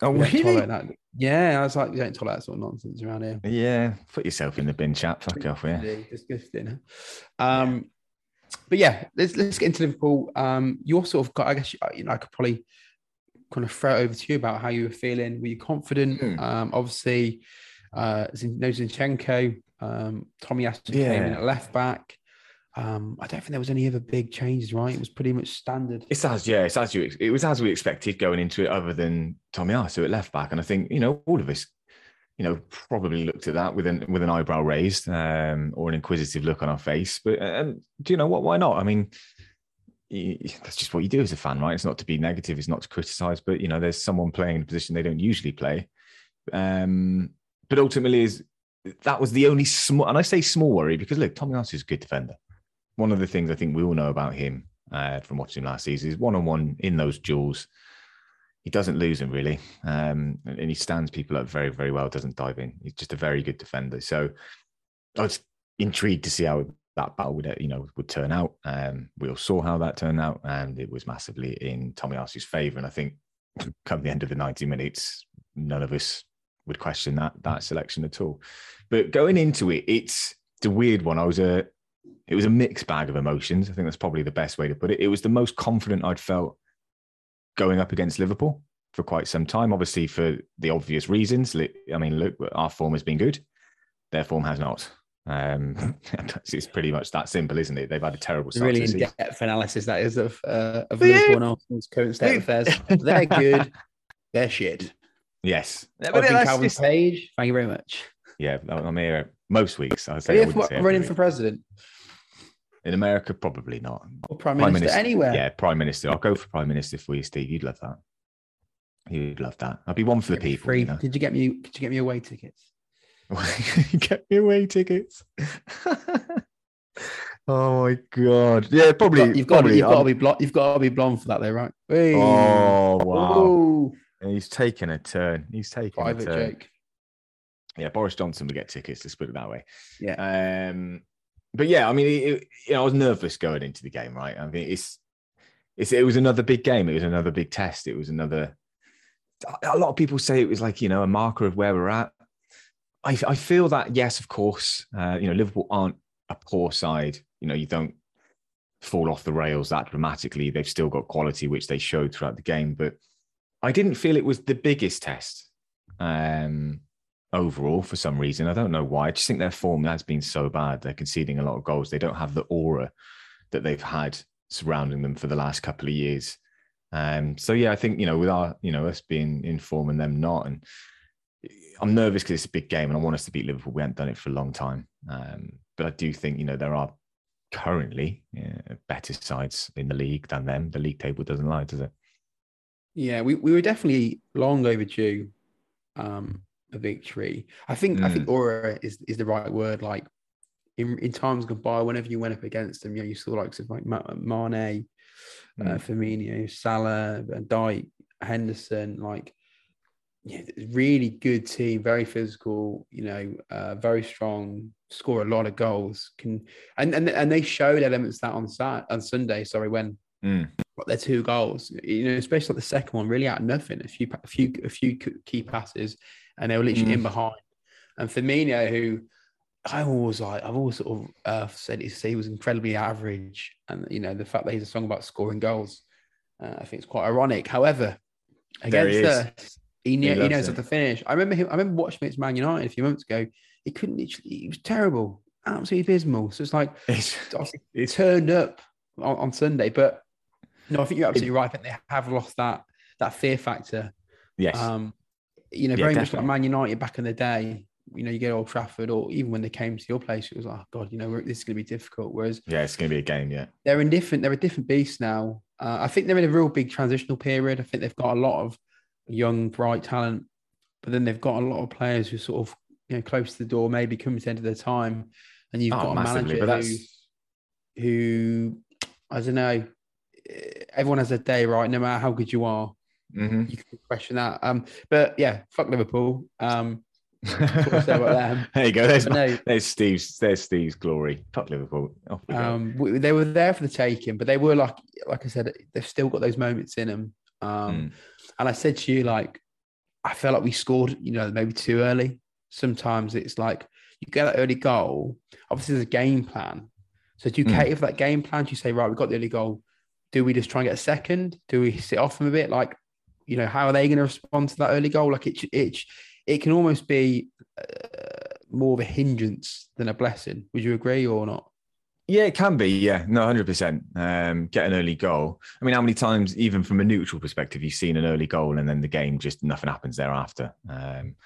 Oh, We that. Yeah, I was like, "We don't tolerate that sort of nonsense around here." Yeah, put yourself in the bin, chap. Fuck off, yeah. Really disgusting. Um, but yeah, let's let's get into Liverpool. Um, you're sort of got, I guess, you know, I could probably kind of throw it over to you about how you were feeling. Were you confident? Hmm. Um, obviously, uh, no Zinchenko, um, Tomiyasu came in at left back. Um, I don't think there was any other big changes, right? It was pretty much standard. It's as yeah, it's as you it was as we expected going into it, other than Tomiyasu at left back, and I think you know all of us, you know, probably looked at that with an with an eyebrow raised um, or an inquisitive look on our face. But and do you know what? Why not? I mean, that's just what you do as a fan, right? It's not to be negative, it's not to criticize, but you know, there's someone playing in a position they don't usually play. Um, but ultimately, is that was the only small, and I say small worry because look, Tomiyasu is a good defender. One of the things I think we all know about him uh, from watching last season is one on one in those duels. He doesn't lose them really, um, and he stands people up very, very well. Doesn't dive in. He's just a very good defender. So I was intrigued to see how that battle would, uh, you know, would turn out. Um, we all saw how that turned out, and it was massively in Tomiyasu's favour. And I think come the end of the ninety minutes, none of us would question that that selection at all. But going into it, it's it's a weird one. I was a it was a mixed bag of emotions. I think that's probably the best way to put it. It was the most confident I'd felt going up against Liverpool for quite some time. Obviously, for the obvious reasons. I mean, look, our form has been good. Their form has not. Um, it's pretty much that simple, isn't it? They've had a terrible start. Really in depth analysis that is of uh, of Liverpool and Arsenal's current state of affairs. They're good. They're shit. Yes, been Calvin just... Page. Thank you very much. Yeah, I'm here most weeks. I say, I running for president. In America, probably not. Or prime, prime minister, minister, anywhere. Yeah, prime minister. I'll go for prime minister for you, Steve. You'd love that. You'd love that. I'd be one for the people. Free. You know? Did you get me? Did you get me away tickets? get me away tickets. oh my god! Yeah, probably. You've got, you've got, to be blonde. You've got to be blonde for that, though, right? Oh wow! Ooh. He's taking a turn. He's taking Private a turn. Joke. Yeah, Boris Johnson would get tickets. Let's put it that way. Yeah. Um, but yeah, I mean, it, you know, I was nervous going into the game, right? I mean, it's, it's, it was another big game. It was another big test. It was another. A lot of people say it was like you know a marker of where we're at. I, I feel that yes, of course, uh, you know, Liverpool aren't a poor side. You know, you don't fall off the rails that dramatically. They've still got quality, which they showed throughout the game. But I didn't feel it was the biggest test. Um, overall for some reason. I don't know why. I just think their form has been so bad. They're conceding a lot of goals. They don't have the aura that they've had surrounding them for the last couple of years. Um, so yeah, I think you know, with our you know us being in form and them not, and I'm nervous because it's a big game and I want us to beat Liverpool. We haven't done it for a long time, um, but I do think you know there are currently yeah, better sides in the league than them. The league table doesn't lie, does it? Yeah, we, we were definitely long overdue. Um, a victory. I think mm. I think mm. aura is is the right word. Like in, in times gone by, whenever you went up against them, you know, you saw like some like Mane, uh, mm. uh, Firmino, Salah, Dijk, Henderson, like yeah, really good team, very physical, you know, uh, very strong, score a lot of goals. Can and and, and they showed elements that on Sat on Sunday. Sorry, when mm. their two goals, you know, especially like the second one, really out of nothing. A few a few a few key passes, and they were literally mm. in behind. And Firmino, who I always like, I've always sort of uh, said he was incredibly average, and you know the fact that he's a song about scoring goals, uh, I think it's quite ironic. However, against us, he, he, he knows how to finish. I remember him. I remember watching against Man United a few months ago. He couldn't literally. He was terrible, absolutely abysmal. So it's like it's, it's turned up on, on, Sunday, but no, I think you're absolutely it, right. I think they have lost that that fear factor. Yes. Um, you know, yeah, very definitely. much like Man United back in the day. You know, you get Old Trafford, or even when they came to your place, it was like, oh, God, you know, this is going to be difficult. Whereas, yeah, it's going to be a game. Yeah, they're in different. They're a different beast now. Uh, I think they're in a real big transitional period. I think they've got a lot of young, bright talent, but then they've got a lot of players who sort of, you know, close to the door, maybe coming to the end of their time, and you've oh, got a manager who, who, I don't know, everyone has a day, right? No matter how good you are, Mm-hmm. You can question that. Um, but yeah, fuck Liverpool. Um, there you go. There's, no, there's Steve's. There's Steve's glory. Fuck Liverpool. We um, we, they were there for the taking, but they were like, like I said, they've still got those moments in them. Um, mm. and I said to you, like, I felt like we scored, you know, maybe too early. Sometimes it's like you get that early goal. Obviously, there's a game plan. So do you mm. cater for that game plan? Do you say, right, we got the early goal. Do we just try and get a second? Do we sit off them a bit? Like you know, how are they going to respond to that early goal? Like it, it, it can almost be uh, more of a hindrance than a blessing. Would you agree or not? Yeah, it can be. Yeah, no, hundred um, percent. Get an early goal. I mean, how many times, even from a neutral perspective, you've seen an early goal and then the game just nothing happens thereafter. Um,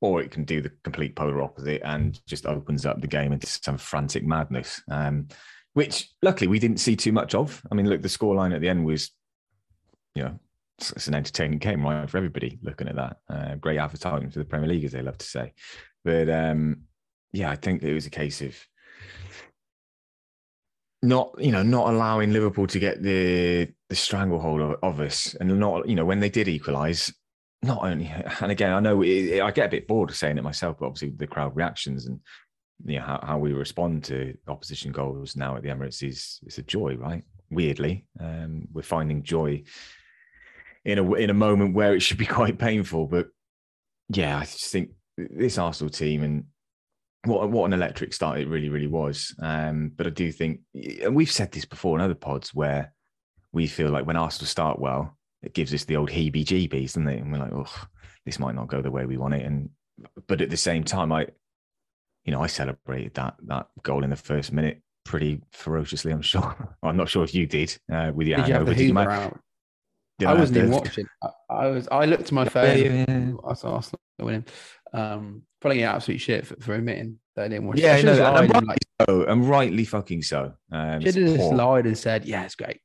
or it can do the complete polar opposite and just opens up the game into some frantic madness. Um, which luckily we didn't see too much of. I mean, look, the scoreline at the end was, you know, it's an entertaining game, right, for everybody looking at that. Uh, great advertising for the Premier League, as they love to say. But um, yeah, I think it was a case of not, you know, not allowing Liverpool to get the the stranglehold of, of us, and not, you know, when they did equalise, not only, and again, I know it, it, I get a bit bored of saying it myself, but obviously the crowd reactions and you know how, how we respond to opposition goals now at the Emirates is it's a joy, right? Weirdly, um, we're finding joy in a in a moment where it should be quite painful. But yeah, I just think this Arsenal team, and what what an electric start it really really was. Um, but I do think, and we've said this before in other pods where we feel like when Arsenal start well, it gives us the old heebie-jeebies, doesn't it? And we're like, oh, this might not go the way we want it. And but at the same time, I, you know, I celebrated that that goal in the first minute pretty ferociously. I'm sure. I'm not sure if you did uh, with your Did you have the Did you Hoover out? did I wasn't even the- watching. I, I was. I looked at my phone. Yeah, yeah. I saw Arsenal winning. Um, probably get absolute shit for, for admitting that I didn't watch. it. Yeah, I should no, have and and, rightly like, so, and rightly fucking so. Um, should have it's just poor. lied and said, "Yeah, it's great."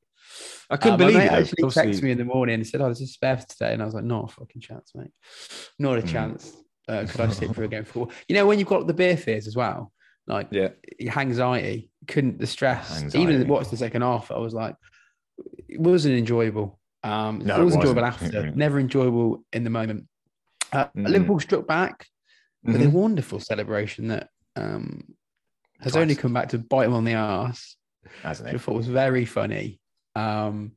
I couldn't Uh, believe it. actually because texted me in the morning and said, "Oh, there's a spare for today," and I was like, "Not a fucking chance, mate. Not a Mm. chance." Uh, could I sit for a game four? You know, when you've got the beer fears as well, like Yeah, your anxiety, couldn't the stress. Anxiety. Even watched the second half, I was like, it wasn't enjoyable. Um, No, it it was enjoyable after, never enjoyable in the moment. Uh, Mm-mm. Liverpool struck back with a Mhm. wonderful celebration that um, has only come back to bite them on the ass. hasn't which I it? thought was very funny. Um,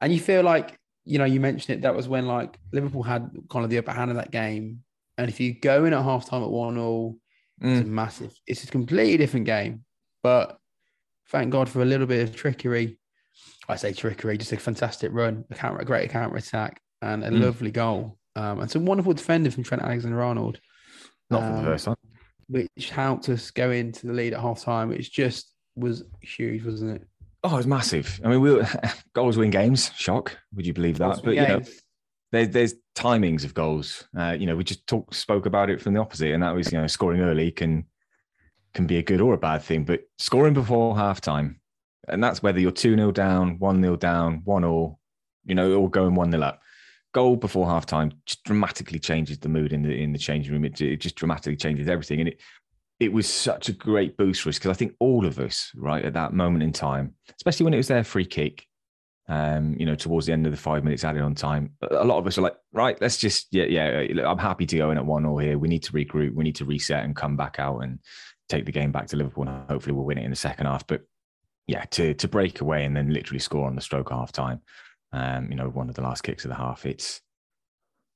and you feel like, you know, you mentioned it, that was when like Liverpool had kind of the upper hand of that game. And if you go in at half time at 1 0, it's a Mm. massive, it's a completely different game. But thank God for a little bit of trickery. I say trickery, just a fantastic run, a, counter, a great counter attack, and a Mm. lovely goal. Um, and some wonderful defending from Trent Alexander Arnold Not for the um, first time. which helped us go into the lead at half time, which just was huge, wasn't it? Oh, it was massive. I mean, we were, goals win games. Shock. Would you believe that? But you know, Games. there's there's timings of goals. Uh, you know, we just talk spoke about it from the opposite, and that was you know scoring early can can be a good or a bad thing, but scoring before halftime, and that's whether you're two 0 down, one 0 down, one all, you know, or going one 0 up. Goal before halftime just dramatically changes the mood in the in the changing room. It, it just dramatically changes everything, and it it was such a great boost for us because I think all of us, right at that moment in time, especially when it was their free kick, um, you know, towards the end of the five minutes added on time, a lot of us are like, right, let's just, yeah, yeah, I'm happy to go in at one or here. We need to regroup. We need to reset and come back out and take the game back to Liverpool. And hopefully we'll win it in the second half. But yeah, to to break away and then literally score on the stroke half time, um, you know, one of the last kicks of the half, it's,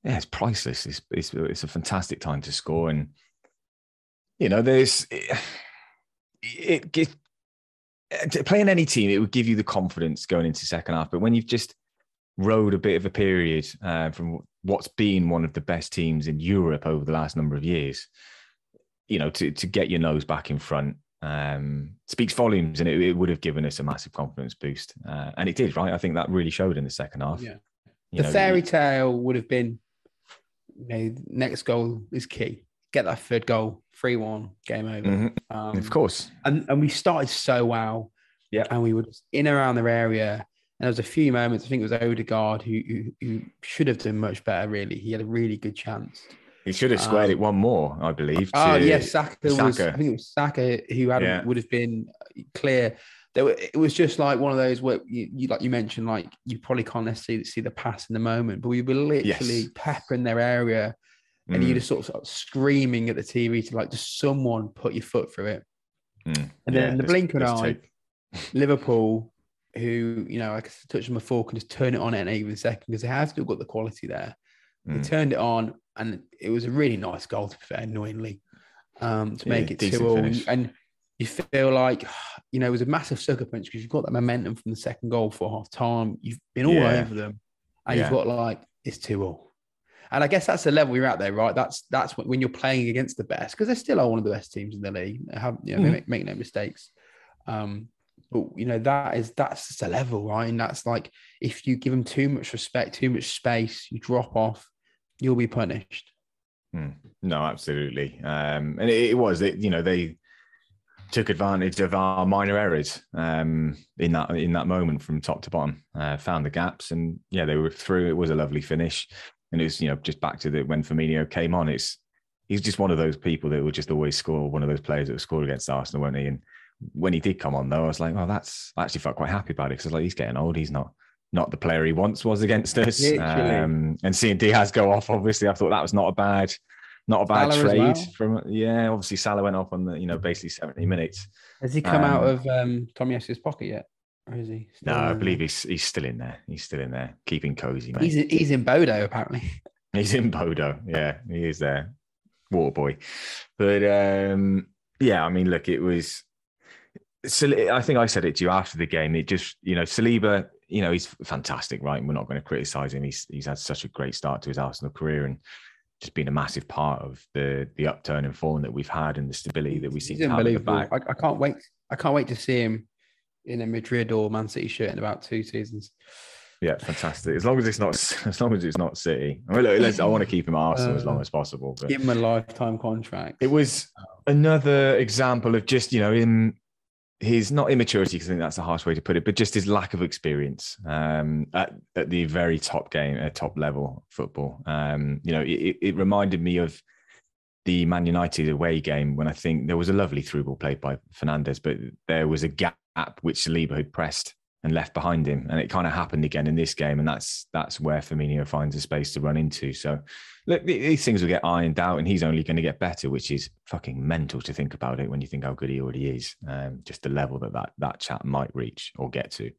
yeah, it's priceless. It's, it's, it's a fantastic time to score. And, you know, there's, it, it, gives to playing any team, it would give you the confidence going into second half. But when you've just rode a bit of a period uh, from what's been one of the best teams in Europe over the last number of years, you know, to to get your nose back in front um, speaks volumes, and it, it would have given us a massive confidence boost, uh, and it did, right? I think that really showed in the second half. Yeah. You the know, fairy tale would have been, you know, next goal is key. Get that third goal, three one, game over. Mhm. Um, of course, and and we started so well. Yeah. and we were just in around their area. And there was a few moments. I think it was Odegaard who, who who should have done much better. Really, he had a really good chance. He should have squared um, it one more, I believe. Oh to- yes, Saka, was. Saka. I think it was Saka who had Yeah. would have been clear. There were, it was just like one of those where you, you like you mentioned, like you probably can't necessarily see the pass in the moment, but we were literally Yes. peppering their area, and Mm, you just sort of, sort of screaming at the TV to like just someone put your foot through it. mm, And yeah, then the blink of an eye, Liverpool, who you know, like I touch them a fork and just turn it on at any given second because they have still got the quality there. They Mm. turned it on, and it was a really nice goal. To be fair, annoyingly, um, to Yeah, make it decent two all, and you feel like you know it was a massive sucker punch because you've got that momentum from the second goal for half time. You've been all Yeah. over them, and Yeah. you've got like it's two all. And I guess that's the level you're at there, right? That's that's when, you're playing against the best because they still are one of the best teams in the league. They have you know, Mhm. make, make no mistakes. Um, but you know that is that's just a level, right? And that's like if you give them too much respect, too much space, you drop off, you'll be punished. Mm. No, absolutely. Um, and it, it was, it, you know, they took advantage of our minor errors um, in that in that moment from top to bottom. Uh, found the gaps, and yeah, they were through. It was a lovely finish, and it was you know just back to the when Firmino came on. It's he's just one of those people that will just always score. One of those players that will score against Arsenal, won't he? And when he did come on, though, I was like, well, that's I actually felt quite happy about it because like he's getting old. He's not not the player he once was against us. Um, and seeing Diaz go off, obviously, I thought that was not a bad, not a bad Salah trade well. from. Yeah, obviously Salah went off on the you know basically seventy minutes. Has he come out Um, of um, Tomiyasu's pocket yet? Or is he? No, I believe he's he's still in there. He's still in there, keeping cozy, mate. he's he's in Bodo apparently. He's in Bodo. Yeah, he is there. Water boy. But um yeah, I mean, look, it was. So I think I said it to you after the game. It just, you know, Saliba, you know, he's fantastic, right? And we're not going to criticize him. He's he's had such a great start to his Arsenal career and just been a massive part of the the upturn in form that we've had and the stability that we see. He's unbelievable. I, I can't wait. I can't wait to see him in a Madrid or Man City shirt in about two seasons. Yeah, fantastic. As long as it's not, as long as it's not City. I mean, look, I want to keep him at Arsenal uh, as long uh, as possible. But give him a lifetime contract. It was another example of just you know in his not immaturity because I think that's a harsh way to put it, but just his lack of experience um, at, at the very top game, at top level football. Um, you know, it, it reminded me of the Man United away game when I think there was a lovely through ball played by Fernandes, but there was a gap which Saliba had pressed and left behind him. And it kind of happened again in this game. And that's that's where Firmino finds a space to run into. So look, these things will get ironed out and he's only going to get better, which is fucking mental to think about it when you think how good he already is. Um, just the level that, that that chat might reach or get to.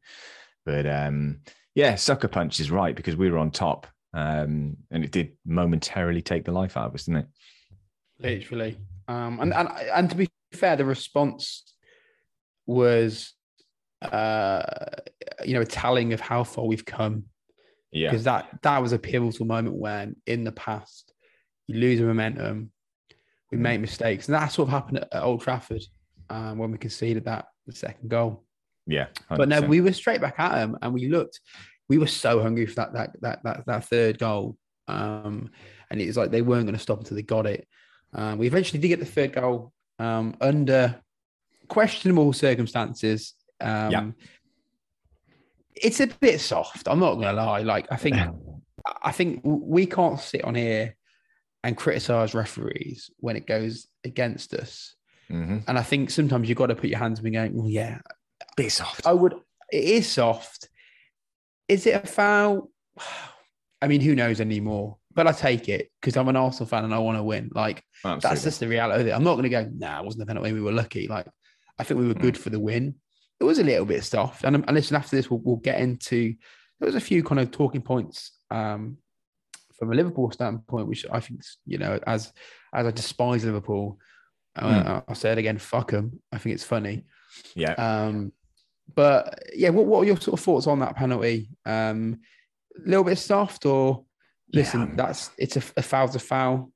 But um, yeah, sucker punch is right because we were on top. Um, and it did momentarily take the life out of us, didn't it? Literally. Um, and, and and to be fair, the response was uh, you know, a telling of how far we've come. Yeah. Because that that was a pivotal moment when in the past you lose the momentum, we mm. make mistakes. And that sort of happened at, at Old Trafford um, when we conceded that the second goal. Yeah. 100%. But no, we were straight back at them and we looked, we were so hungry for that that that that, that third goal. Um, and it was like they weren't going to stop until they got it. Um, we eventually did get the third goal um, under questionable circumstances. Um, yeah. It's a bit soft. I'm not gonna lie. Like I think, I think we can't sit on here and criticize referees when it goes against us. Mm-hmm. And I think sometimes you've got to put your hands up and going, well, yeah, bit soft. I would. It is soft. Is it a foul? I mean, who knows anymore? But I take it because I'm an Arsenal fan and I want to win. Like Absolutely. that's just the reality of it. I'm not going to go. Nah, it wasn't a penalty. We were lucky. Like I think we were good mm. for the win it was a little bit soft. And, and listen, after this, we'll, we'll get into there was a few kind of talking points um, from a Liverpool standpoint, which I think you know, as as I despise Liverpool, uh, mm. I'll say it again, fuck them. I think it's funny. Yeah. Um, but yeah, what, what are your sort of thoughts on that penalty? Um, a little bit soft, or listen, yeah. that's it's a, a foul's a foul.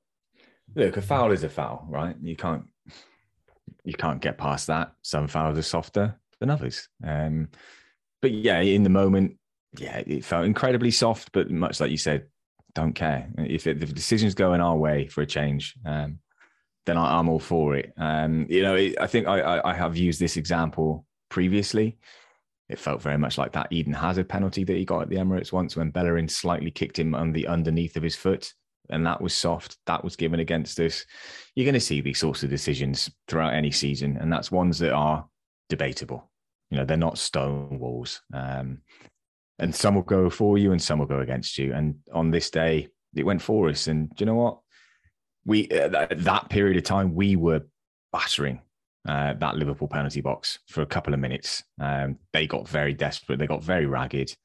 Look, a foul is a foul, right? You can't you can't get past that. Some fouls are softer than others. Um, but yeah, in the moment, yeah, it felt incredibly soft. But much like you said, don't care if, it, if the decision's going our way for a change. Um, then I, am all for it. Um, you know, it, I think I, I, have used this example previously. It felt very much like that Eden Hazard penalty that he got at the Emirates once when Bellerin slightly kicked him on the underneath of his foot. And that was soft. That was given against us. You're going to see these sorts of decisions throughout any season. And that's ones that are debatable. You know, they're not stone walls. Um, and some will go for you and some will go against you. And on this day, it went for us. And do you know what? We uh, that period of time, we were battering uh, that Liverpool penalty box for a couple of minutes. Um, they got very desperate. They got very ragged,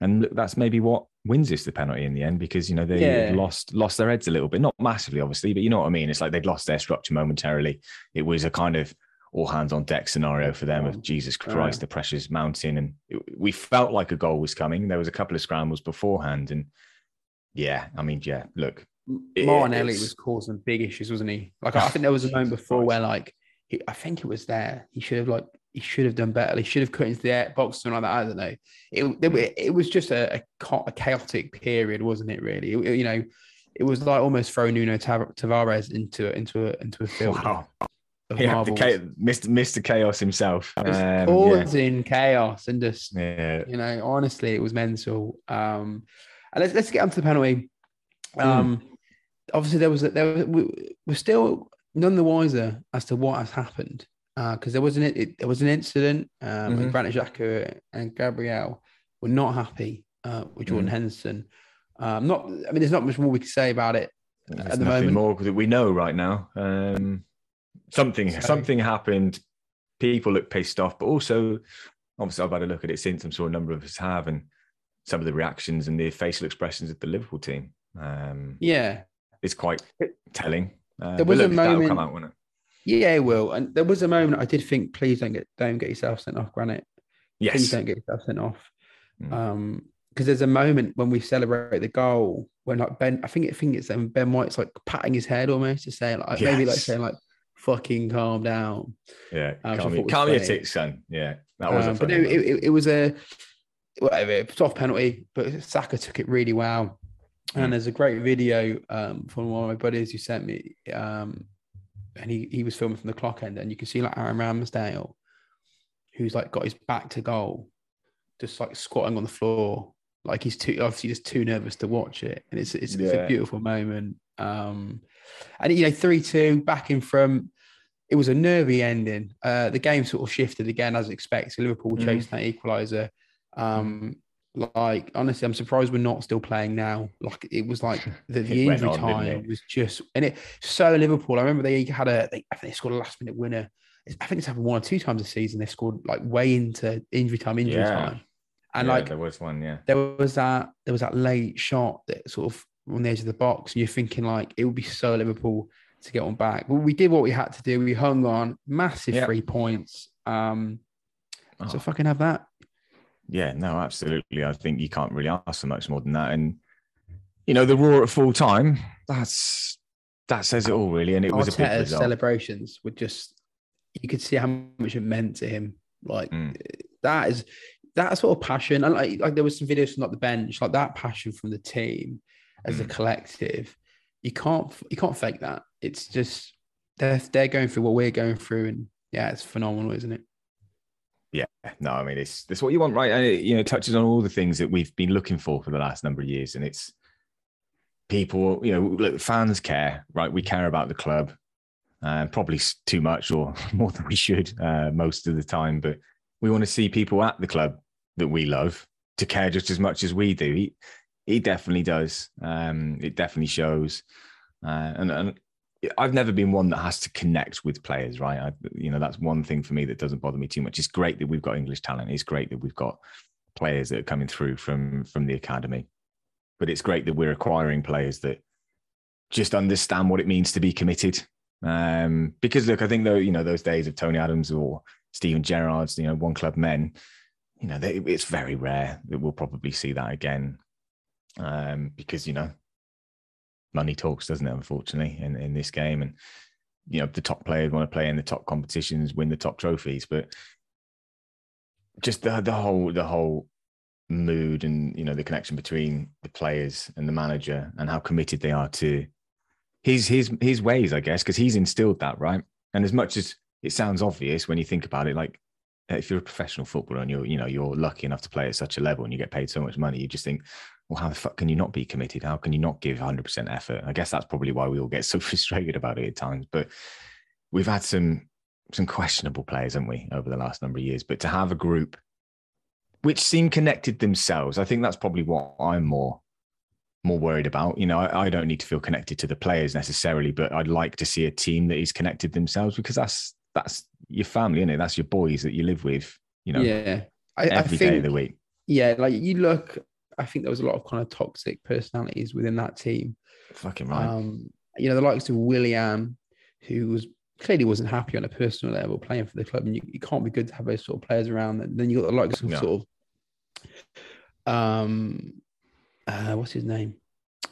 and that's maybe what wins us the penalty in the end because you know they yeah. lost lost their heads a little bit, not massively, obviously, but you know what I mean. It's like they'd lost their structure momentarily. It was a kind of all hands on deck scenario for them of oh, Jesus Christ, the pressure's mounting. And it, we felt like a goal was coming. There was a couple of scrambles beforehand. And yeah, I mean, yeah, look. Martinelli was causing big issues, wasn't he? Like, I ah, think there was a moment before where, like, he, I think it was there. He should have, like, he should have done better. He should have cut into the air box, something like that. I don't know. It, it hmm. was just a, a, chaotic period, wasn't it? Really, it, you know, it was like almost throw Nuno Tavares into into a into a field. Wow yeah, Mr. Mr. Chaos himself. Um, always yeah. in chaos and just yeah. you know, honestly, it was mental. Um, and let's let's get onto the penalty. Hmm. Um, mm. obviously there was a, there was, we, we're still none the wiser as to what has happened because uh, there was an it, there was an incident. Um, mm-hmm. and Granit Xhaka and Gabriel were not happy uh, with Jordan mm. Henderson. Um, not, I mean, there's not much more we can say about it there's at the moment. More that we know right now. Um, something so, something happened. People look pissed off, but also obviously I've had a look at it since. I'm sure a number of us have, and some of the reactions and the facial expressions of the Liverpool team. Um, yeah, it's quite telling. Uh, there was look, a moment. Come out, won't it? Yeah, it will. And there was a moment I did think, please don't get don't get yourself sent off, Granit. Yes. Please don't get yourself sent off. Mm. Um, because there's a moment when we celebrate the goal when like Ben, I think I think it's um, Ben White's like patting his head almost to say like maybe like saying like fucking calm down. Yeah. Um, calm, your- calm your tits, son. Yeah. That was Um, a but no, it, it, it was a whatever soft penalty, but Saka took it really well. And Mm. there's a great video um, from one of my buddies who sent me, um, and he he was filming from the clock end, and you can see like Aaron Ramsdale, who's like got his back to goal, just like squatting on the floor, like he's too obviously just too nervous to watch it, and it's it's, it's a beautiful moment. Um, and you know, three two back in from. It was a nervy ending. Uh, the game sort of shifted again as expected. Liverpool Mhm. chased that equaliser. Um, like honestly, I'm surprised we're not still playing now. Like it was like the, the injury on, time was just and it so Liverpool. I remember they had a they, I think they scored a last minute winner. I think it's happened one or two times this season. They scored like way into injury time, injury Yeah. time, and Yeah, like there was one, yeah. there was that there was that late shot that sort of on the edge of the box, and you're thinking like it would be so Liverpool to get on back. But we did what we had to do. We hung on, massive Yeah. three points. Um, so Oh. fucking have that. Yeah, no, absolutely. I think you can't really ask for much more than that. And you know, the roar at full time, that's that says it all really. And it was a big Arteta's result. celebrations were just you could see how much it meant to him. Like Mm. that is that sort of passion. And like, like there was some videos from like the bench, like that passion from the team as a Mm. collective. You can't you can't fake that. It's just they're they're going through what we're going through, and yeah, it's phenomenal, isn't it? Yeah, no, I mean it's that's what you want, right? And it, you know, touches on all the things that we've been looking for for the last number of years, and it's people, you know, look, fans care, right? We care about the club, uh, probably too much or more than we should uh, most of the time, but we want to see people at the club that we love to care just as much as we do. He definitely does. Um, it definitely shows, uh, and and I've never been one that has to connect with players, right? I, you know, that's one thing for me that doesn't bother me too much. It's great that we've got English talent. It's great that we've got players that are coming through from from the academy, but it's great that we're acquiring players that just understand what it means to be committed. Um, because look, I think though, you know, those days of Tony Adams or Steven Gerrard's, you know, one club men, you know, they, it's very rare that we'll probably see that again. Um, because you know, money talks, doesn't it? Unfortunately, in, in this game, and you know, the top players want to play in the top competitions, win the top trophies, but just the the whole the whole mood and you know the connection between the players and the manager and how committed they are to his his his ways, I guess, because he's instilled that right. And as much as it sounds obvious when you think about it, like if you're a professional footballer and you're you know you're lucky enough to play at such a level and you get paid so much money, you just think, well, how the fuck can you not be committed? How can you not give 100% effort? I guess that's probably why we all get so frustrated about it at times. But we've had some some questionable players, haven't we, over the last number of years? But to have a group which seem connected themselves, I think that's probably what I'm more more worried about. You know, I, I don't need to feel connected to the players necessarily, but I'd like to see a team that is connected themselves because that's that's your family, isn't it? That's your boys that you live with, you know, yeah, I, I every day think of the week. yeah, like you look. I think there was a lot of kind of toxic personalities within that team. Fucking right. Um, you know, the likes of Willian, who was clearly wasn't happy on a personal level playing for the club, and you, you can't be good to have those sort of players around. And then you got the likes of No. sort of, um, uh, what's his name,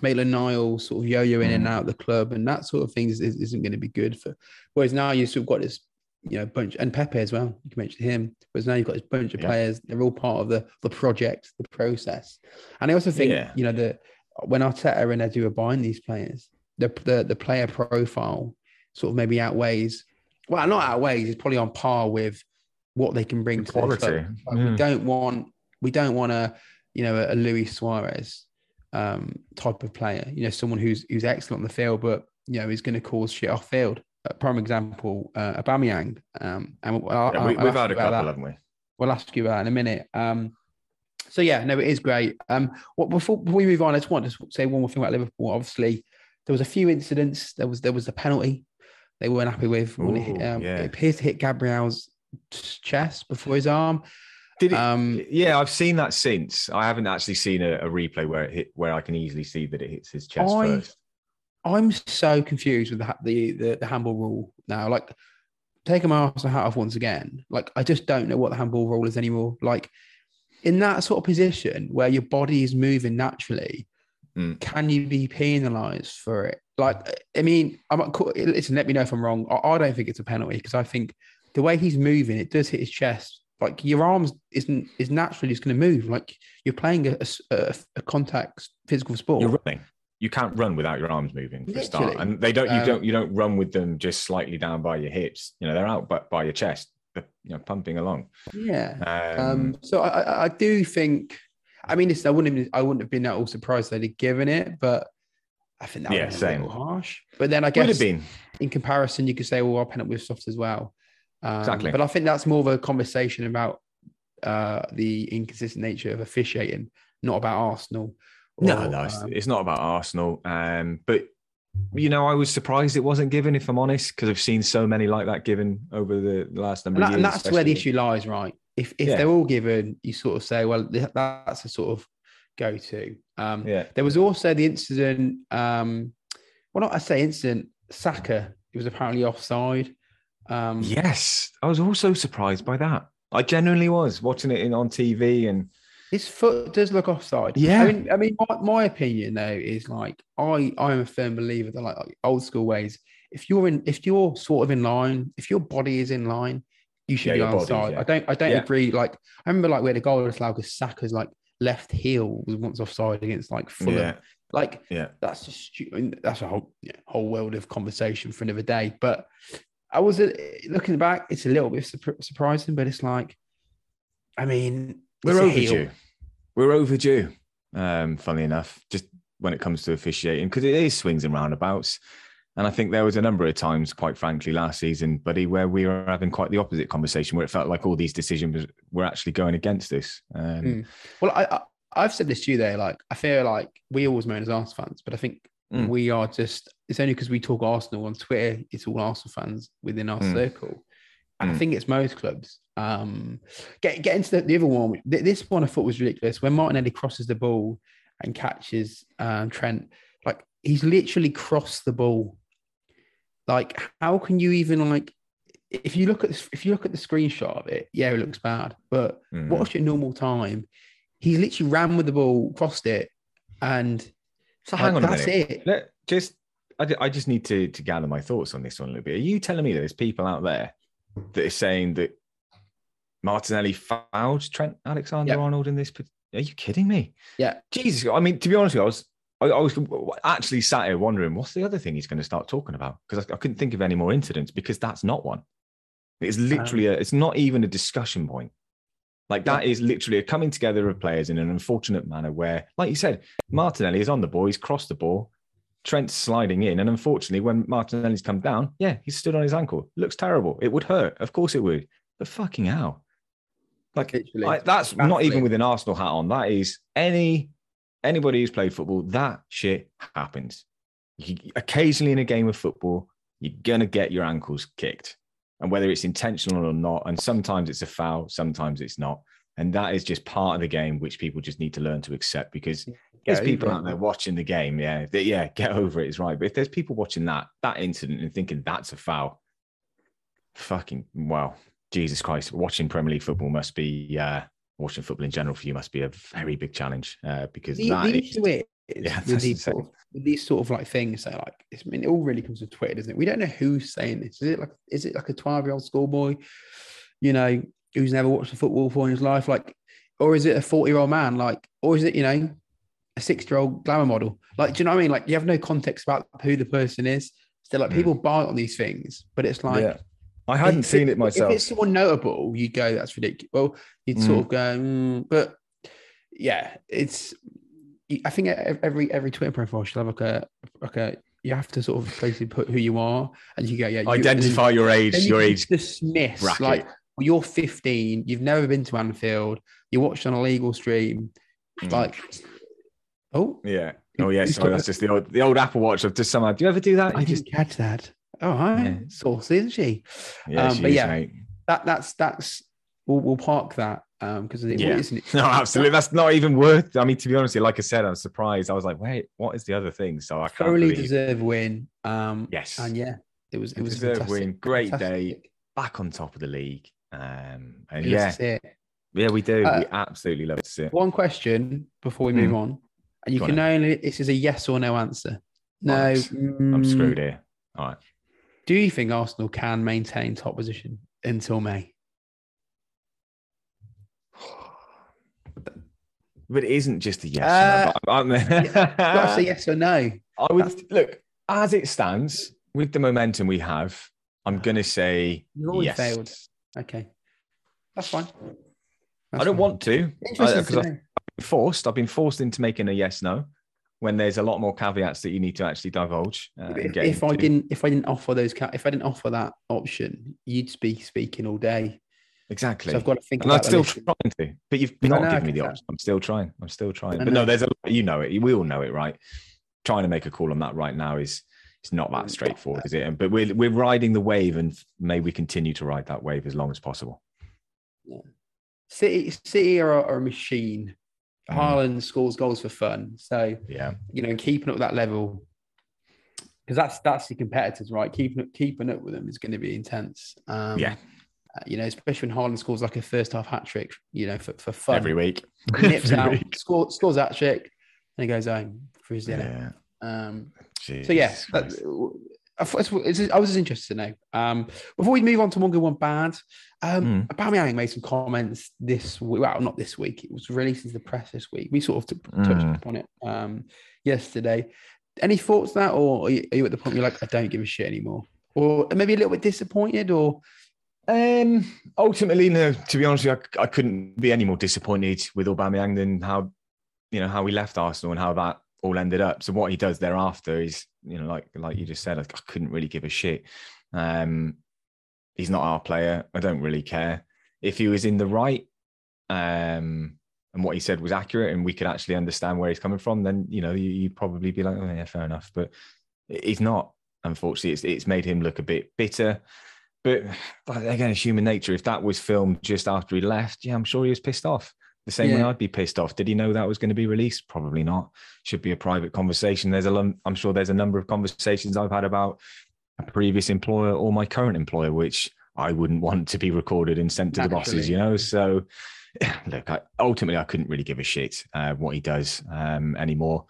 Maitland Niles, sort of yo-yo in and Mm. out the club, and that sort of thing is, isn't going to be good for. Whereas now you sort of got this, you know, a bunch and Pepe as well. You can mention him. Whereas now you've got this bunch of Yeah. players. They're all part of the the project, the process. And I also think, Yeah. you know, the when Arteta and Edu are buying these players, the, the the player profile sort of maybe outweighs. Well, not outweighs. It's probably on par with what they can bring The to quality. Like, Mm. We don't want we don't want a you know a, Luis Suarez um, type of player. You know, someone who's who's excellent on the field, but you know is going to cause shit off field. A prime example, uh, Aubameyang. Um, and I'll, Yeah, we, ask had a couple, that. haven't we? We'll ask you about that in a minute. Um, so yeah, no, it is great. Um, what before, before we move on, I just want to say one more thing about Liverpool. Obviously, there was a few incidents. There was there was a penalty they weren't happy with. when it, hit, um, yeah. It appears to hit Gabriel's chest before his arm. Did it? Um, yeah, I've seen that since. I haven't actually seen a, a replay where it hit, where I can easily see that it hits his chest I- first. I'm so confused with the the the, the handball rule now. Like, taking my Arsenal hat off once again. Like, I just don't know what the handball rule is anymore. Like, in that sort of position where your body is moving naturally, Mm. can you be penalised for it? Like, I mean, I'm listen. Let me know if I'm wrong. I, I don't think it's a penalty because I think the way he's moving, it does hit his chest. Like your arms isn't is naturally just going to move. Like you're playing a, a, a contact physical sport. You're running. You can't run without your arms moving for a start, and they don't. You Um, don't. You don't run with them just slightly down by your hips. You know they're out, but by your chest, they're, you know, pumping along. yeah. Um, Um, so I, I- do think. I mean, it's, I wouldn't. Have, I wouldn't have been at all surprised they'd have given it, but I think that Yeah, a same. little harsh. But then I would have guess been. in comparison, you could say, well, our penalty was soft as well. Um, Exactly. But I think that's more of a conversation about uh, the inconsistent nature of officiating, not about Arsenal. No, or, no, it's, um, it's not about Arsenal. Um, but you know, I was surprised it wasn't given. If I'm honest, because I've seen so many like that given over the last number and, of that- years. and that's where the issue lies, right? If if Yeah. they're all given, you sort of say, well, that's a sort of go to. Um, Yeah, There was also the incident. Um, well, not I say incident. Saka. He was apparently offside. Um, yes, I was also surprised by that. I genuinely was watching it in on TV, and His foot does look offside. Yeah. I mean, I mean, my, my opinion though is like I I'm a firm believer that like, like old school ways. If you're in, if you're sort of in line, if your body is in line, you should Yeah, be your on body, side. yeah. I don't I don't Yeah. agree. Like I remember like we had a goal allowed because Saka's like left heel was once offside against like Fulham. Like yeah, that's just stupid. That's a whole yeah, whole world of conversation for another day. But I was uh, looking back, it's a little bit surpri- surprising, but it's like, I mean, we're it's a heel. overdue. We're overdue. Um, funnily enough, just when it comes to officiating, because it is swings and roundabouts. And I think there was a number of times, quite frankly, last season, buddy, where we were having quite the opposite conversation, where it felt like all these decisions were actually going against us. Um, Mm. Well, I, I I've said this to you there. Like, I feel like we always moan as Arsenal fans, but I think Mm. we are just. It's only because we talk Arsenal on Twitter. It's all Arsenal fans within our Mm. circle. And I Mm. think it's most clubs. Um, get get into the, the other one. This one I thought was ridiculous. When Martinelli crosses the ball and catches um, Trent, like he's literally crossed the ball. Like, how can you even like? If you look at this, if you look at the screenshot of it, yeah, it looks bad. But mm. what's your normal time? He literally ran with the ball, crossed it, and So hang on a that's it. Let just I, I just need to to gather my thoughts on this one a little bit. Are you telling me that there's people out there that are saying that Martinelli fouled Trent Alexander Yep. Arnold in this? Are you kidding me? Yeah. Jesus. I mean, to be honest with you, I was I, I was actually sat here wondering what's the other thing he's going to start talking about because I, I couldn't think of any more incidents because that's not one. It's um, literally a, it's not even a discussion point. Like that is literally a coming together of players in an unfortunate manner where, like you said, Martinelli is on the ball, he's crossed the ball, Trent's sliding in, and unfortunately, when Martinelli's come down, yeah, he's stood on his ankle. Looks terrible. It would hurt, of course it would. But fucking hell, like I, that's not even with an Arsenal hat on. That is any anybody who's played football. That shit happens. You, occasionally in a game of football, you're gonna get your ankles kicked, and whether it's intentional or not, and sometimes it's a foul, sometimes it's not, and that is just part of the game which people just need to learn to accept because there's people out there watching the game. Yeah, that- yeah, get over it is right. But if there's people watching that that incident and thinking that's a foul, fucking wow, Jesus Christ! Watching Premier League football must be uh, watching football in general for you must be a very big challenge uh, because The, that the is- issue is Yeah, with, these sort of, with these sort of like things. So like, it's, I mean, it all really comes with Twitter, doesn't it? We don't know who's saying this. Is it like, is it like a twelve-year-old schoolboy, you know, who's never watched a football before in his life, like, or is it a forty-year-old man, like, or is it you know, a six-year-old glamour model? Like, do you know what I mean? Like, you have no context about who the person is. So like, Mm. people buy on these things, but it's like. yeah. I hadn't if seen it myself. If it's someone notable, you go, that's ridiculous. Well, you'd sort of go, mm, but yeah, it's. I think every every Twitter profile should have like a like a. You have to sort of basically put who you are, and you go, yeah. you- Identify your age, you your age dismiss bracket. like well, you're 15, you've never been to Anfield, you watched on a legal stream, Mm. like, oh, yeah. Oh yeah, sorry, that's just the old the old Apple Watch. I've just somehow. Do you ever do that? I You didn't just catch that. Oh, hi, Yeah. saucy, isn't she? yeah, um, she but is, yeah. mate. that that's that's we'll, we'll park that because um, it yeah. isn't it? No, absolutely. That's not even worth. I mean, to be honest, like I said, I'm surprised. I was like, wait, what is the other thing? So I thoroughly believe... deserve win. Um, yes, and yeah, it was it was deserved win. Great day, back on top of the league. Um, and we yeah, yeah, we do. Uh, we absolutely love to see it. One question before we move mm. on, and you Go can on. only this is a yes or no answer. No, right. mm, I'm screwed here. All right. Do you think Arsenal can maintain top position until May? But it isn't just a yes. Uh, or no, yeah, say yes or no. I would That's... look as it stands with the momentum we have. I'm going to say you yes. failed. Okay, that's fine. That's I don't fine. want to because I've been forced. I've been forced into making a yes no when there's a lot more caveats that you need to actually divulge. Uh, if, if I didn't, if I didn't offer those, if I didn't offer that option, you'd be speaking all day. Exactly. So I've got to think. And I'm still trying to, but you've not given me the option. I'm still trying. I'm still trying. But no, there's a you know it. We all know it, right? Trying to make a call on that right now is it's not that straightforward, is it? But we're we're riding the wave, and may we continue to ride that wave as long as possible. Yeah. City City are, are a machine. Mm. Haaland scores goals for fun, so yeah, you know, keeping up that level because that's that's the competitors, right? Keeping keeping up with them is going to be intense. Um, yeah, you know, especially when Haaland scores like a first half hat trick, you know, for, for fun. Every week. He nips Every out, week. Score, scores that trick, and he goes home for his dinner. Yeah. Um, so, yeah, that, I, I was just interested to know. Um, before we move on to one good, one bad, um, mm. Aubameyang made some comments this week. Well, not this week. It was released as the press this week. We sort of t- touched mm. upon it um, yesterday. Any thoughts that, or are you, are you, at the point where you're like, I don't give a shit anymore, or maybe a little bit disappointed, or um, ultimately, no. To be honest, you, I, I, couldn't be any more disappointed with Aubameyang than how, you know, how we left Arsenal and how that all ended up. So what he does thereafter is, you know, like like you just said, I, I couldn't really give a shit. Um, he's not our player. I don't really care if he was in the right. Um, and what he said was accurate, and we could actually understand where he's coming from. Then you know, you, would probably be like, oh yeah, fair enough. But he's not. Unfortunately, it's it's made him look a bit bitter. But again, it's human nature. If that was filmed just after he left, yeah, I'm sure he was pissed off. The same yeah. way I'd be pissed off. Did he know that was going to be released? Probably not. Should be a private conversation. There's a, I'm sure there's a number of conversations I've had about a previous employer or my current employer, which I wouldn't want to be recorded and sent to Naturally. the bosses, you know? So, look, I, ultimately, I couldn't really give a shit uh, what he does um, anymore.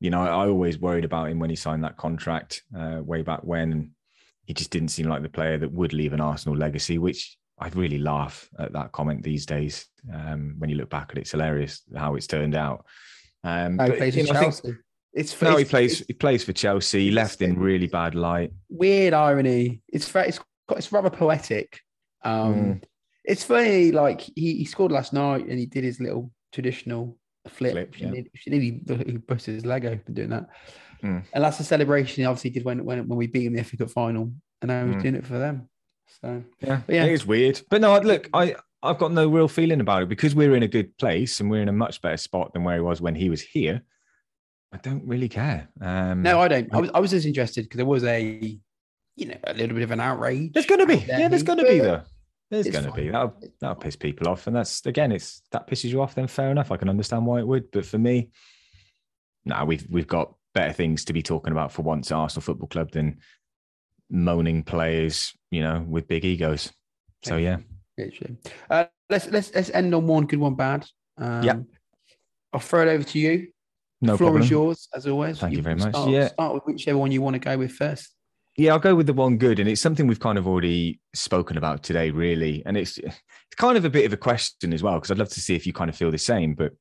You know, I, I, always worried about him when he signed that contract uh, way back when he just didn't seem like the player that would leave an Arsenal legacy, which I really laugh at that comment these days. Um, when you look back at it, it's hilarious how it's turned out. Um, but, plays for Chelsea. It's no, he plays. He plays for Chelsea. He left in really bad light. Weird irony. It's it's it's rather poetic. Um, mm. It's funny. Like he, he scored last night and he did his little traditional flip. flip yeah. He nearly he busted his leg open doing that. Mm. And that's a celebration he obviously did when, when, when we beat him in the FA Cup final. And now he's mm. doing it for them. So, yeah. yeah. It is weird. But no, look, I, I've got no real feeling about it because we're in a good place and we're in a much better spot than where he was when he was here. I don't really care. Um, no, I don't. I was, I was just interested because there was a, you know, a little bit of an outrage. There's going to be. Yeah, there's going to be though. There's going to be. That'll, that'll piss people off. And that's, again, it's that pisses you off, then fair enough. I can understand why it would. But for me, no, we've, we've got better things to be talking about for once at Arsenal Football Club than moaning players, you know, with big egos. So yeah. Uh, let's let's let's end on one good, one bad. Um, yeah. I'll throw it over to you. No Floor problem. is yours as always. Thank you, you very much. Start, yeah. Start with whichever one you want to go with first. Yeah, I'll go with the one good, and it's something we've kind of already spoken about today, really. And it's it's kind of a bit of a question as well, because I'd love to see if you kind of feel the same. But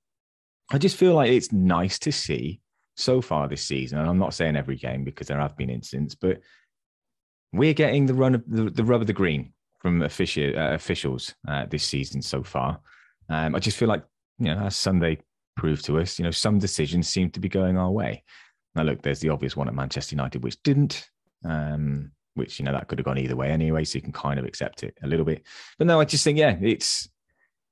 I just feel like it's nice to see so far this season, and I'm not saying every game because there have been incidents, but we're getting the run of the, the rub of the green from uh, officials uh, this season so far. Um, I just feel like, you know, as Sunday proved to us, you know, some decisions seem to be going our way. Now, look, there's the obvious one at Manchester United, which didn't, um, which, you know, that could have gone either way anyway. So you can kind of accept it a little bit. But no, I just think, yeah, it's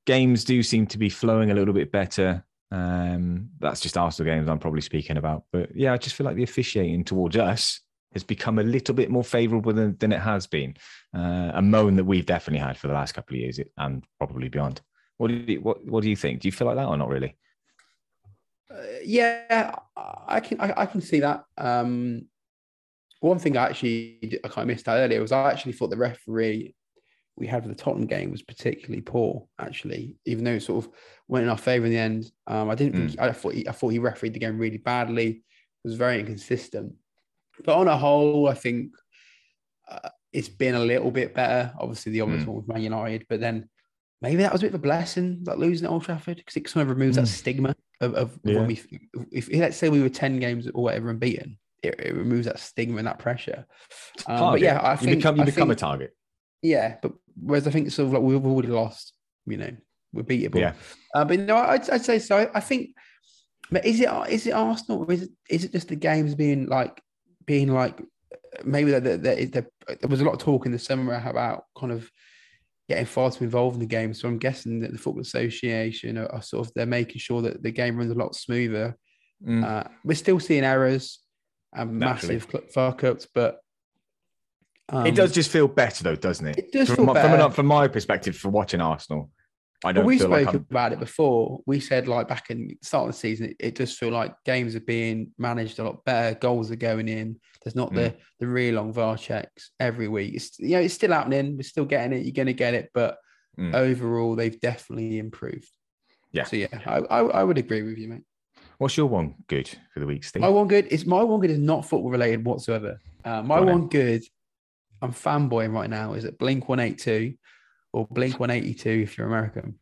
games do seem to be flowing a little bit better. Um, that's just Arsenal games I'm probably speaking about. But yeah, I just feel like the officiating towards us has become a little bit more favourable than, than it has been. Uh, a moan that we've definitely had for the last couple of years and probably beyond. What do you what What do you think? Do you feel like that or not really? Uh, yeah, I can I, I, can see that. Um, one thing I actually I kind of missed out earlier was I actually thought the referee we had for the Tottenham game was particularly poor. Actually, even though it sort of went in our favour in the end, um, I didn't. Mm. Think, I thought he, I thought he refereed the game really badly. It was very inconsistent. But on a whole, I think uh, it's been a little bit better. Obviously, the obvious mm. one was Man United, but then maybe that was a bit of a blessing, like losing at Old Trafford, because it kind of removes mm. that stigma of, of yeah. when we, if, if, let's say we were 10 games or whatever and beaten, it, it removes that stigma and that pressure. Um, but yeah, I think you become, you become think, a target. Yeah, but whereas I think sort of like we've already lost, you know, we're beatable. Yeah. Uh, but no, I'd, I'd say so. I think, but is it is it Arsenal or is it is it just the games being like being like maybe that there, there, there was a lot of talk in the summer about kind of getting far too involved in the game. So I'm guessing that the Football Association are, are sort of they're making sure that the game runs a lot smoother. Mm. Uh, we're still seeing errors and massive fuck ups, but um, it does just feel better though, doesn't it? It does from, feel better. From, from my perspective, for watching Arsenal, I don't. Well, we spoke like about it before. We said like back in the start of the season, it, it, does feel like games are being managed a lot better. Goals are going in. There's not mm. the the real long VAR checks every week. It's you know it's still happening. We're still getting it. You're going to get it, but mm. overall, they've definitely improved. Yeah. So yeah, I, I, I would agree with you, mate. What's your one good for the week, Steve? My one good is my one good is not football related whatsoever. Uh, my one good, I'm fanboying right now. Is it Blink One Eight Two? Or Blink 182 if you're American,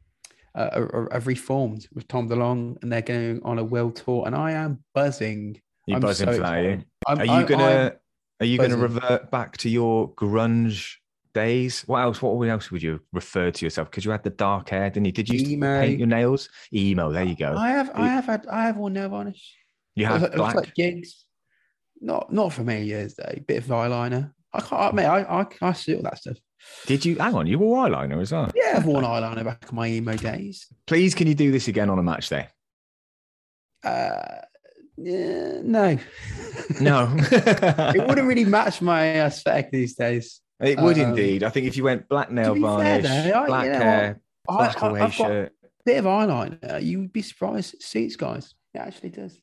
uh, have reformed with Tom DeLonge and they're going on a world tour. And I am buzzing. You buzzing so for that? Are you, are you gonna are you gonna revert back to your grunge days? What else? What else would you refer to yourself? Because you had the dark hair, didn't you? Did you Emo. paint your nails? Emo. There you go. I have. I have had. I have worn nail varnish. You have it black like gigs. Not not for many years though. Bit of eyeliner. I can't. I mean, I I, I see all that stuff. Did you hang on? You wore eyeliner as well. Yeah, I've worn eyeliner back in my emo days. Please, can you do this again on a match day? Uh, yeah, no, no. it wouldn't really match my aesthetic these days. It would um, indeed. I think if you went black nail varnish, though, black you know, hair, I, black I, away shirt, bit of eyeliner, you would be surprised. It suits guys. It actually does.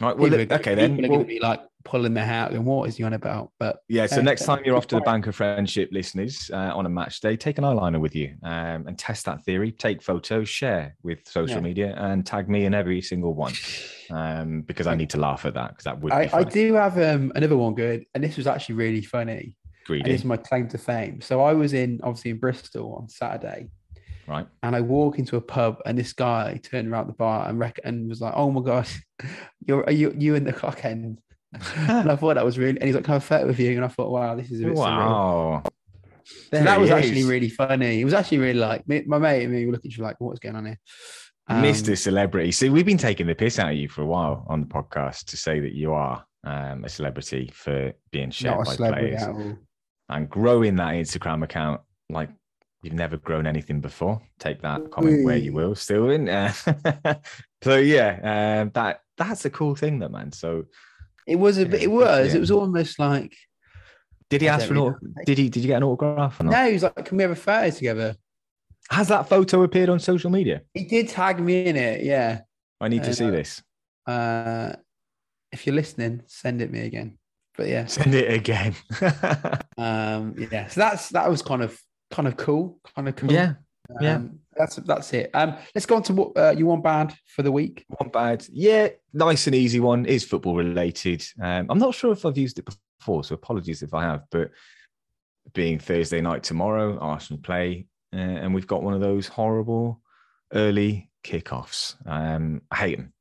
Right. Well, people, okay then. People are going to be like pulling their hair out and what is he on about? But yeah. So uh, next time you're off to the Bank of Friendship, listeners, uh, on a match day, take an eyeliner with you um, and test that theory. Take photos, share with social yeah. media, and tag me in every single one um, because I need to laugh at that because that would. I, I, do have um, another one good, and this was actually really funny. Greedy. And this is my claim to fame. So I was in obviously in Bristol on Saturday Right. And I walk into a pub and this guy turned around the bar and, rec- and was like, "Oh my gosh, you're are you you in the cock end?" and I thought that was really. And he's like, "Can I flirt with you?" And I thought, "Wow, this is a bit wow." Surreal. Then that was actually really funny. It was actually really like me, my mate and me were looking at you like, "What's going on here?" Um, Mr. Celebrity. See, we've been taking the piss out of you for a while on the podcast to say that you are um, a celebrity for being shared by players and growing that Instagram account like you've never grown anything before. Take that comment where you will, still in. Uh, so yeah, um, that that's a cool thing, though, man. So it was a bit. It was. Yeah. It was almost like. Did he ask for an autograph? Did he? Did you get an autograph? Or not? No, he was like, "Can we have a photo together?" Has that photo appeared on social media? He did tag me in it. Yeah. I need to uh, see this. Uh, if you're listening, send it me again. But yeah, send it again. um, yeah. So that's that was kind of kind of cool, kind of cool. Yeah, um, yeah. That's that's it. Um, let's go on to what uh, you want bad for the week. One bad, yeah, nice and easy one is football related. Um, I'm not sure if I've used it before, so apologies if I have. But being Thursday night tomorrow, Arsenal play, uh, and we've got one of those horrible early kickoffs. Um, I hate them.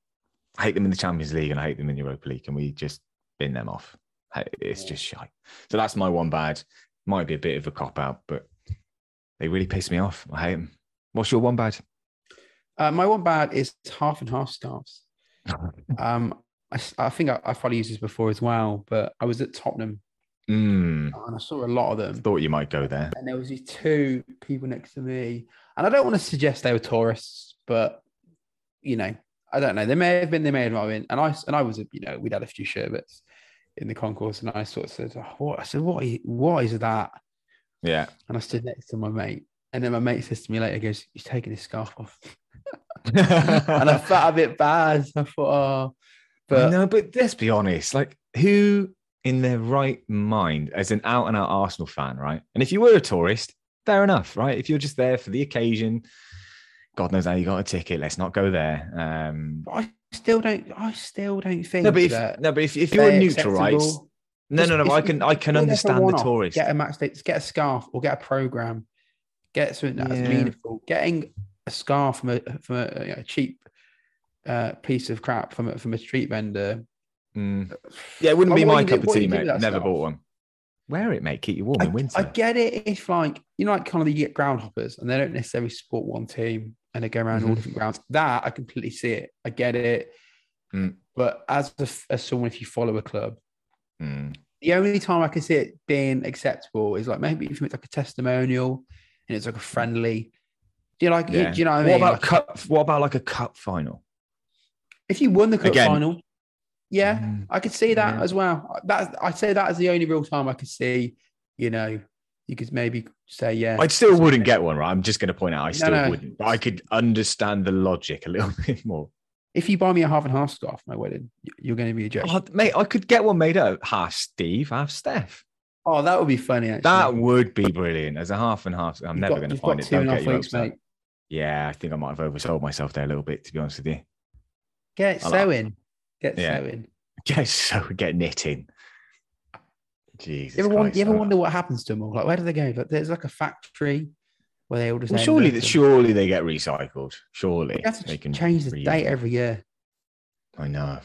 I hate them in the Champions League and I hate them in Europa League, and we just bin them off. It's just shy. So that's my one bad. Might be a bit of a cop out, but they really piss me off. I hate them. What's your one bad? Uh, my one bad is half and half staffs. um, I, I think I, I've probably used this before as well, but I was at Tottenham mm. and I saw a lot of them. Thought you might go there. And there was these two people next to me, and I don't want to suggest they were tourists, but you know, I don't know. They may have been. They may have not been. And I and I was, you know, we'd had a few sherbets in the concourse, and I sort of said, oh, "What?" I said, "What? What is that?" Yeah. And I stood next to my mate And then my mate says to me later, he goes, He's taking his scarf off. and I felt a bit bad. I thought, oh, but no, but let's be honest, like who in their right mind as an out and out Arsenal fan, right? And if you were a tourist, fair enough, right? If you're just there for the occasion, God knows how you got a ticket. Let's not go there. Um, I still don't. I still don't think. No, but if no, but if, if you're neutral, right? No, no, no. I can I can understand the tourist. Get a match day, get a scarf or get a program. Get something that's yeah. meaningful. Getting a scarf from a from a, you know, cheap uh, piece of crap from a, from a street vendor. Mm. Yeah, it wouldn't be my cup of tea, mate. Never scarf? bought one. Wear it, mate. Keep you warm I, in winter. I get it. It's like you know, like kind of the ground hoppers, and they don't necessarily support one team, and they go around mm-hmm. all different grounds. That I completely see it. I get it. Mm. But as a, as someone, if you follow a club, mm. The only time I can see it being acceptable is like maybe if it's like a testimonial and it's like a friendly. Do you like? Yeah. Do you know what I mean? About like, cup? What about like a cup final? If you won the cup Again, final, yeah, mm, I could see that yeah. as well. That I'd say that is the only real time I could see. You know, you could maybe say yeah. I still wouldn't get one, right? I'm just going to point out I still no, no. wouldn't, but I could understand the logic a little bit more. If you buy me a half and half scarf my wedding, you're going to be a joke. Oh, mate, I could get one made out half Steve, half Steph. Oh, that would be funny. Actually. That would be brilliant as a half and half. I'm you've never going to find it. Don't get weeks, mate. Yeah, I think I might have oversold myself there a little bit, to be honest with you. Get sewing. Get yeah. sewing. Get so get knitting. Jesus. You ever, Christ, you ever wonder what happens to them all? Like, where do they go? Like, there's like a factory where they all just. Well, surely, surely they get recycled. Surely they can change the date every year. I know.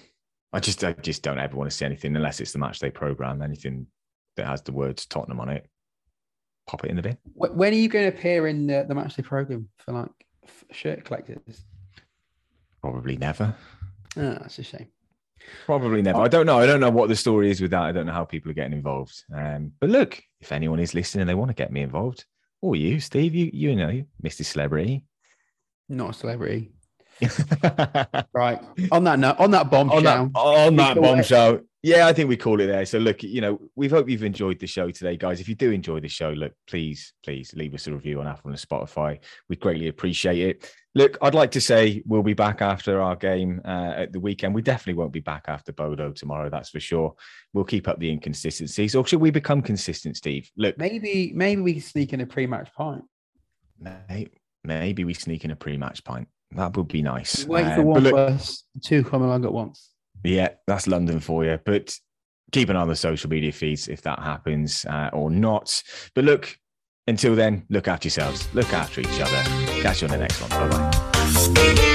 I just, I just don't ever want to see anything unless it's the match day program. Anything that has the words Tottenham on it, pop it in the bin. When are you going to appear in the, the match day program for like shirt collectors? Probably never. Oh, that's a shame. Probably never. I don't know. I don't know what the story is with that. I don't know how people are getting involved. Um, but look, if anyone is listening and they want to get me involved, or you, Steve, you you know, Mr. Celebrity. Not a celebrity. right. On that note, on that bombshell. On that, on that bombshell. Yeah, I think we call it there. So look, you know, we hope you've enjoyed the show today, guys. If you do enjoy the show, look, please, please leave us a review on Apple and Spotify. We'd greatly appreciate it. Look, I'd like to say we'll be back after our game uh, at the weekend. We definitely won't be back after Bodo tomorrow, that's for sure. We'll keep up the inconsistencies. Or should we become consistent, Steve? Look, maybe maybe we sneak in a pre-match pint. Maybe maybe we sneak in a pre-match pint. That would be nice. Wait for um, one look, two come along at once. Yeah, that's London for you. But keep an eye on the social media feeds if that happens uh, or not. But look, until then, look after yourselves, look after each other. Catch you on the next one. Bye bye.